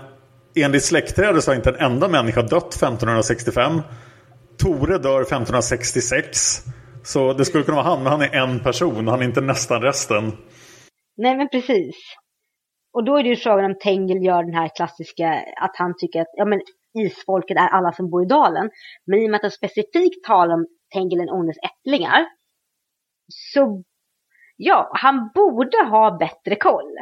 enligt släktträdet så har inte en enda människa dött 1565. Tore dör 1566. Så det skulle kunna vara han, men han är en person. Han är inte nästan resten. Nej, men precis. Och då är det ju frågan om Tengel gör den här klassiska, att han tycker att, ja men isfolket är alla som bor i dalen. Men i och med att han specifikt talar om Tengil den ondes ättlingar så ja, han borde ha bättre koll.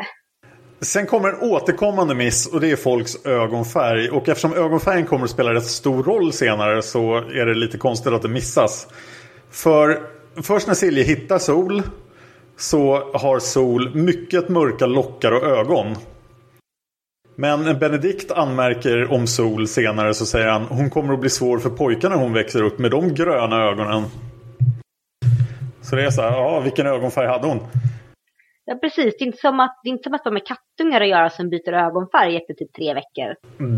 Sen kommer en återkommande miss och det är folks ögonfärg. Och eftersom ögonfärgen kommer att spela rätt stor roll senare så är det lite konstigt att det missas. För först när Silje hittar Sol så har Sol mycket mörka lockar och ögon. Men Benedikt anmärker om Sol senare så säger han hon kommer att bli svår för pojkarna hon växer upp med de gröna ögonen. Så det är så här, ja vilken ögonfärg hade hon? Ja precis, det är inte som att, det är inte som att de med kattungar att göra som byter ögonfärg efter typ tre veckor.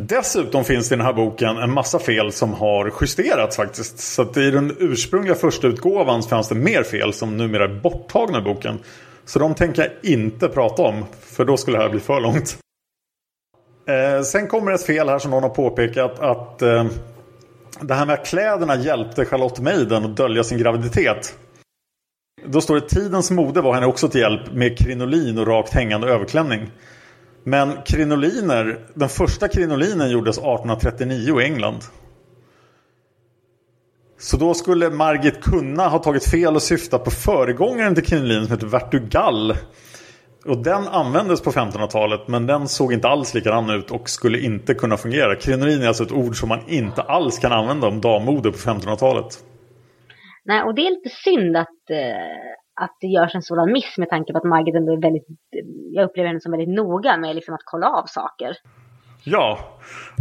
Dessutom finns det i den här boken en massa fel som har justerats faktiskt. Så att i den ursprungliga första utgåvan fanns det mer fel som numera är borttagna i boken. Så de tänker jag inte prata om, för då skulle det här bli för långt. Eh, sen kommer ett fel här som någon har påpekat att eh, det här med att kläderna hjälpte Charlotte Maiden att dölja sin graviditet. Då står det tidens mode var henne också till hjälp med krinolin och rakt hängande överklänning. Men krinoliner, den första krinolinen gjordes 1839 i England. Så då skulle Margit kunna ha tagit fel och syftat på föregångaren till krinolin som heter Vertugal. Och den användes på 1500-talet men den såg inte alls likadan ut och skulle inte kunna fungera. Krinolin är alltså ett ord som man inte alls kan använda om dammode på 1500-talet. Nej, och det är lite synd att, eh, att det görs en sådan miss med tanke på att Margit ändå är väldigt, jag upplever henne som väldigt noga med liksom att kolla av saker. Ja,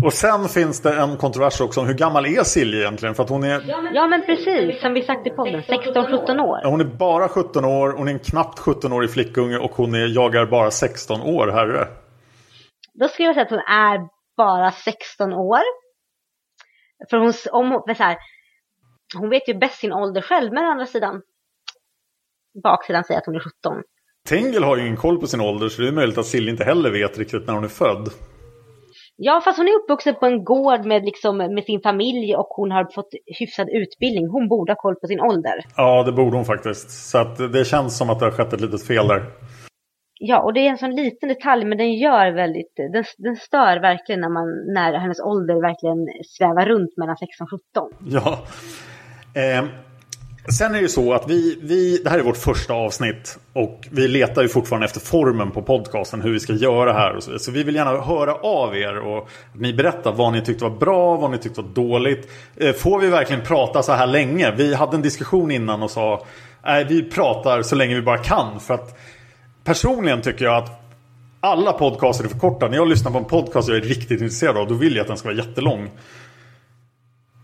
och sen finns det en kontrovers också om hur gammal är Silje egentligen? För att hon är... Ja men precis, som vi sagt i podden, 16-17 år. Hon är bara 17 år, hon är en knappt 17-årig flickunge och hon är, jagar bara 16 år, herre. Då skulle jag säga att hon är bara 16 år. För hon, om hon, så här, hon vet ju bäst sin ålder själv, men å andra sidan, baksidan säger att hon är 17. Tengel har ju ingen koll på sin ålder så det är möjligt att Silje inte heller vet riktigt när hon är född. Ja, fast hon är uppvuxen på en gård med, liksom, med sin familj och hon har fått hyfsad utbildning. Hon borde ha koll på sin ålder. Ja, det borde hon faktiskt. Så att det känns som att det har skett ett litet fel där. Ja, och det är en sån liten detalj, men den gör väldigt, den, den stör verkligen när, man, när hennes ålder verkligen svävar runt mellan 16 och 17. Ja. Eh, sen är det ju så att vi, vi, det här är vårt första avsnitt och vi letar ju fortfarande efter formen på podcasten, hur vi ska göra här och så Så vi vill gärna höra av er och att ni berättar vad ni tyckte var bra, vad ni tyckte var dåligt. Eh, får vi verkligen prata så här länge? Vi hade en diskussion innan och sa nej, vi pratar så länge vi bara kan för att personligen tycker jag att alla podcaster är för korta. När jag lyssnar på en podcast jag är riktigt intresserad av, då vill jag att den ska vara jättelång.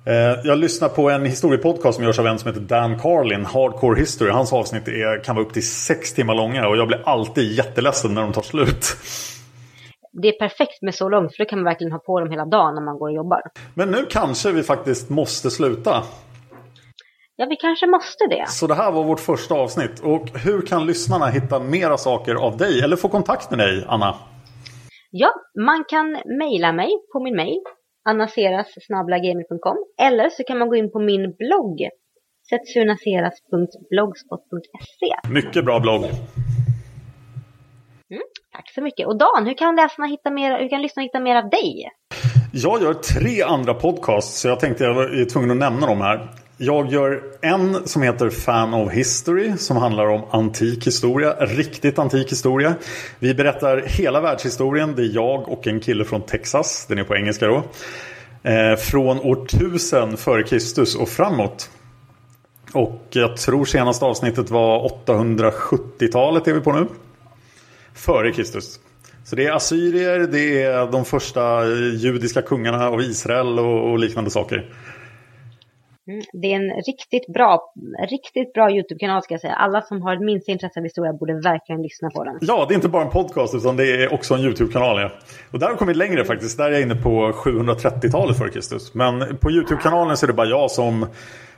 Eh, jag lyssnar på en historiepodcast som görs av en som heter Dan Carlin, Hardcore History. Hans avsnitt är, kan vara upp till sex timmar långa och jag blir alltid jätteledsen när de tar slut. Det är perfekt med så långt för då kan man verkligen ha på dem hela dagen när man går och jobbar. Men nu kanske vi faktiskt måste sluta. Ja, vi kanske måste det. Så det här var vårt första avsnitt. Och hur kan lyssnarna hitta mera saker av dig eller få kontakt med dig, Anna? Ja, man kan mejla mig på min mejl annaseras.gmail.com eller så kan man gå in på min blogg setsunaseras.blogspot.se Mycket bra blogg. Mm, tack så mycket. Och Dan, hur kan läsarna hitta mer, hur kan lyssnarna hitta mer av dig? Jag gör tre andra podcasts så jag tänkte jag var tvungen att nämna dem här. Jag gör en som heter Fan of History som handlar om antik historia, riktigt antik historia. Vi berättar hela världshistorien. Det är jag och en kille från Texas, den är på engelska då. Eh, från år 1000 före Kristus och framåt. Och jag tror senaste avsnittet var 870-talet är vi på nu. Före Kristus. Så det är assyrier, det är de första judiska kungarna av Israel och, och liknande saker. Mm, det är en riktigt bra, riktigt bra YouTube-kanal ska jag säga. Alla som har minsta intresse av historia borde verkligen lyssna på den. Ja, det är inte bara en podcast utan det är också en YouTube-kanal. Ja. Och där har vi kommit längre faktiskt. Där är jag inne på 730-talet före Kristus. Men på YouTube-kanalen så är det bara jag som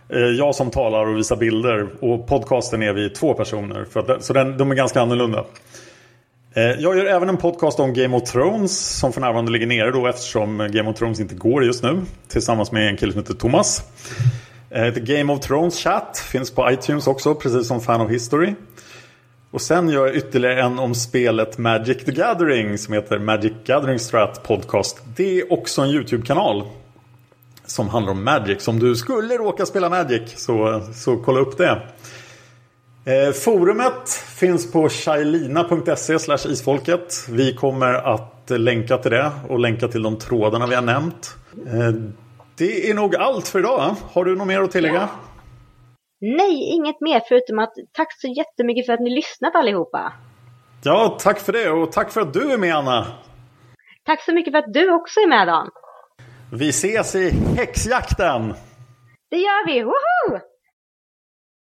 eh, jag som talar och visar bilder och podcasten är vi två personer. För att, så den, de är ganska annorlunda. Eh, jag gör även en podcast om Game of Thrones som för närvarande ligger nere då eftersom Game of Thrones inte går just nu. Tillsammans med en kille som heter Thomas. Eh, the Game of Thrones Chat finns på iTunes också precis som Fan of History. Och sen gör jag ytterligare en om spelet Magic the Gathering som heter Magic Gathering Strat Podcast. Det är också en YouTube-kanal som handlar om Magic. Så om du skulle råka spela Magic så, så kolla upp det. Eh, forumet finns på shailina.se isfolket. Vi kommer att länka till det och länka till de trådarna vi har nämnt. Eh, det är nog allt för idag. Har du något mer att tillägga? Nej, inget mer förutom att tack så jättemycket för att ni lyssnat allihopa. Ja, tack för det och tack för att du är med Anna. Tack så mycket för att du också är med Dan. Vi ses i häxjakten! Det gör vi, woho!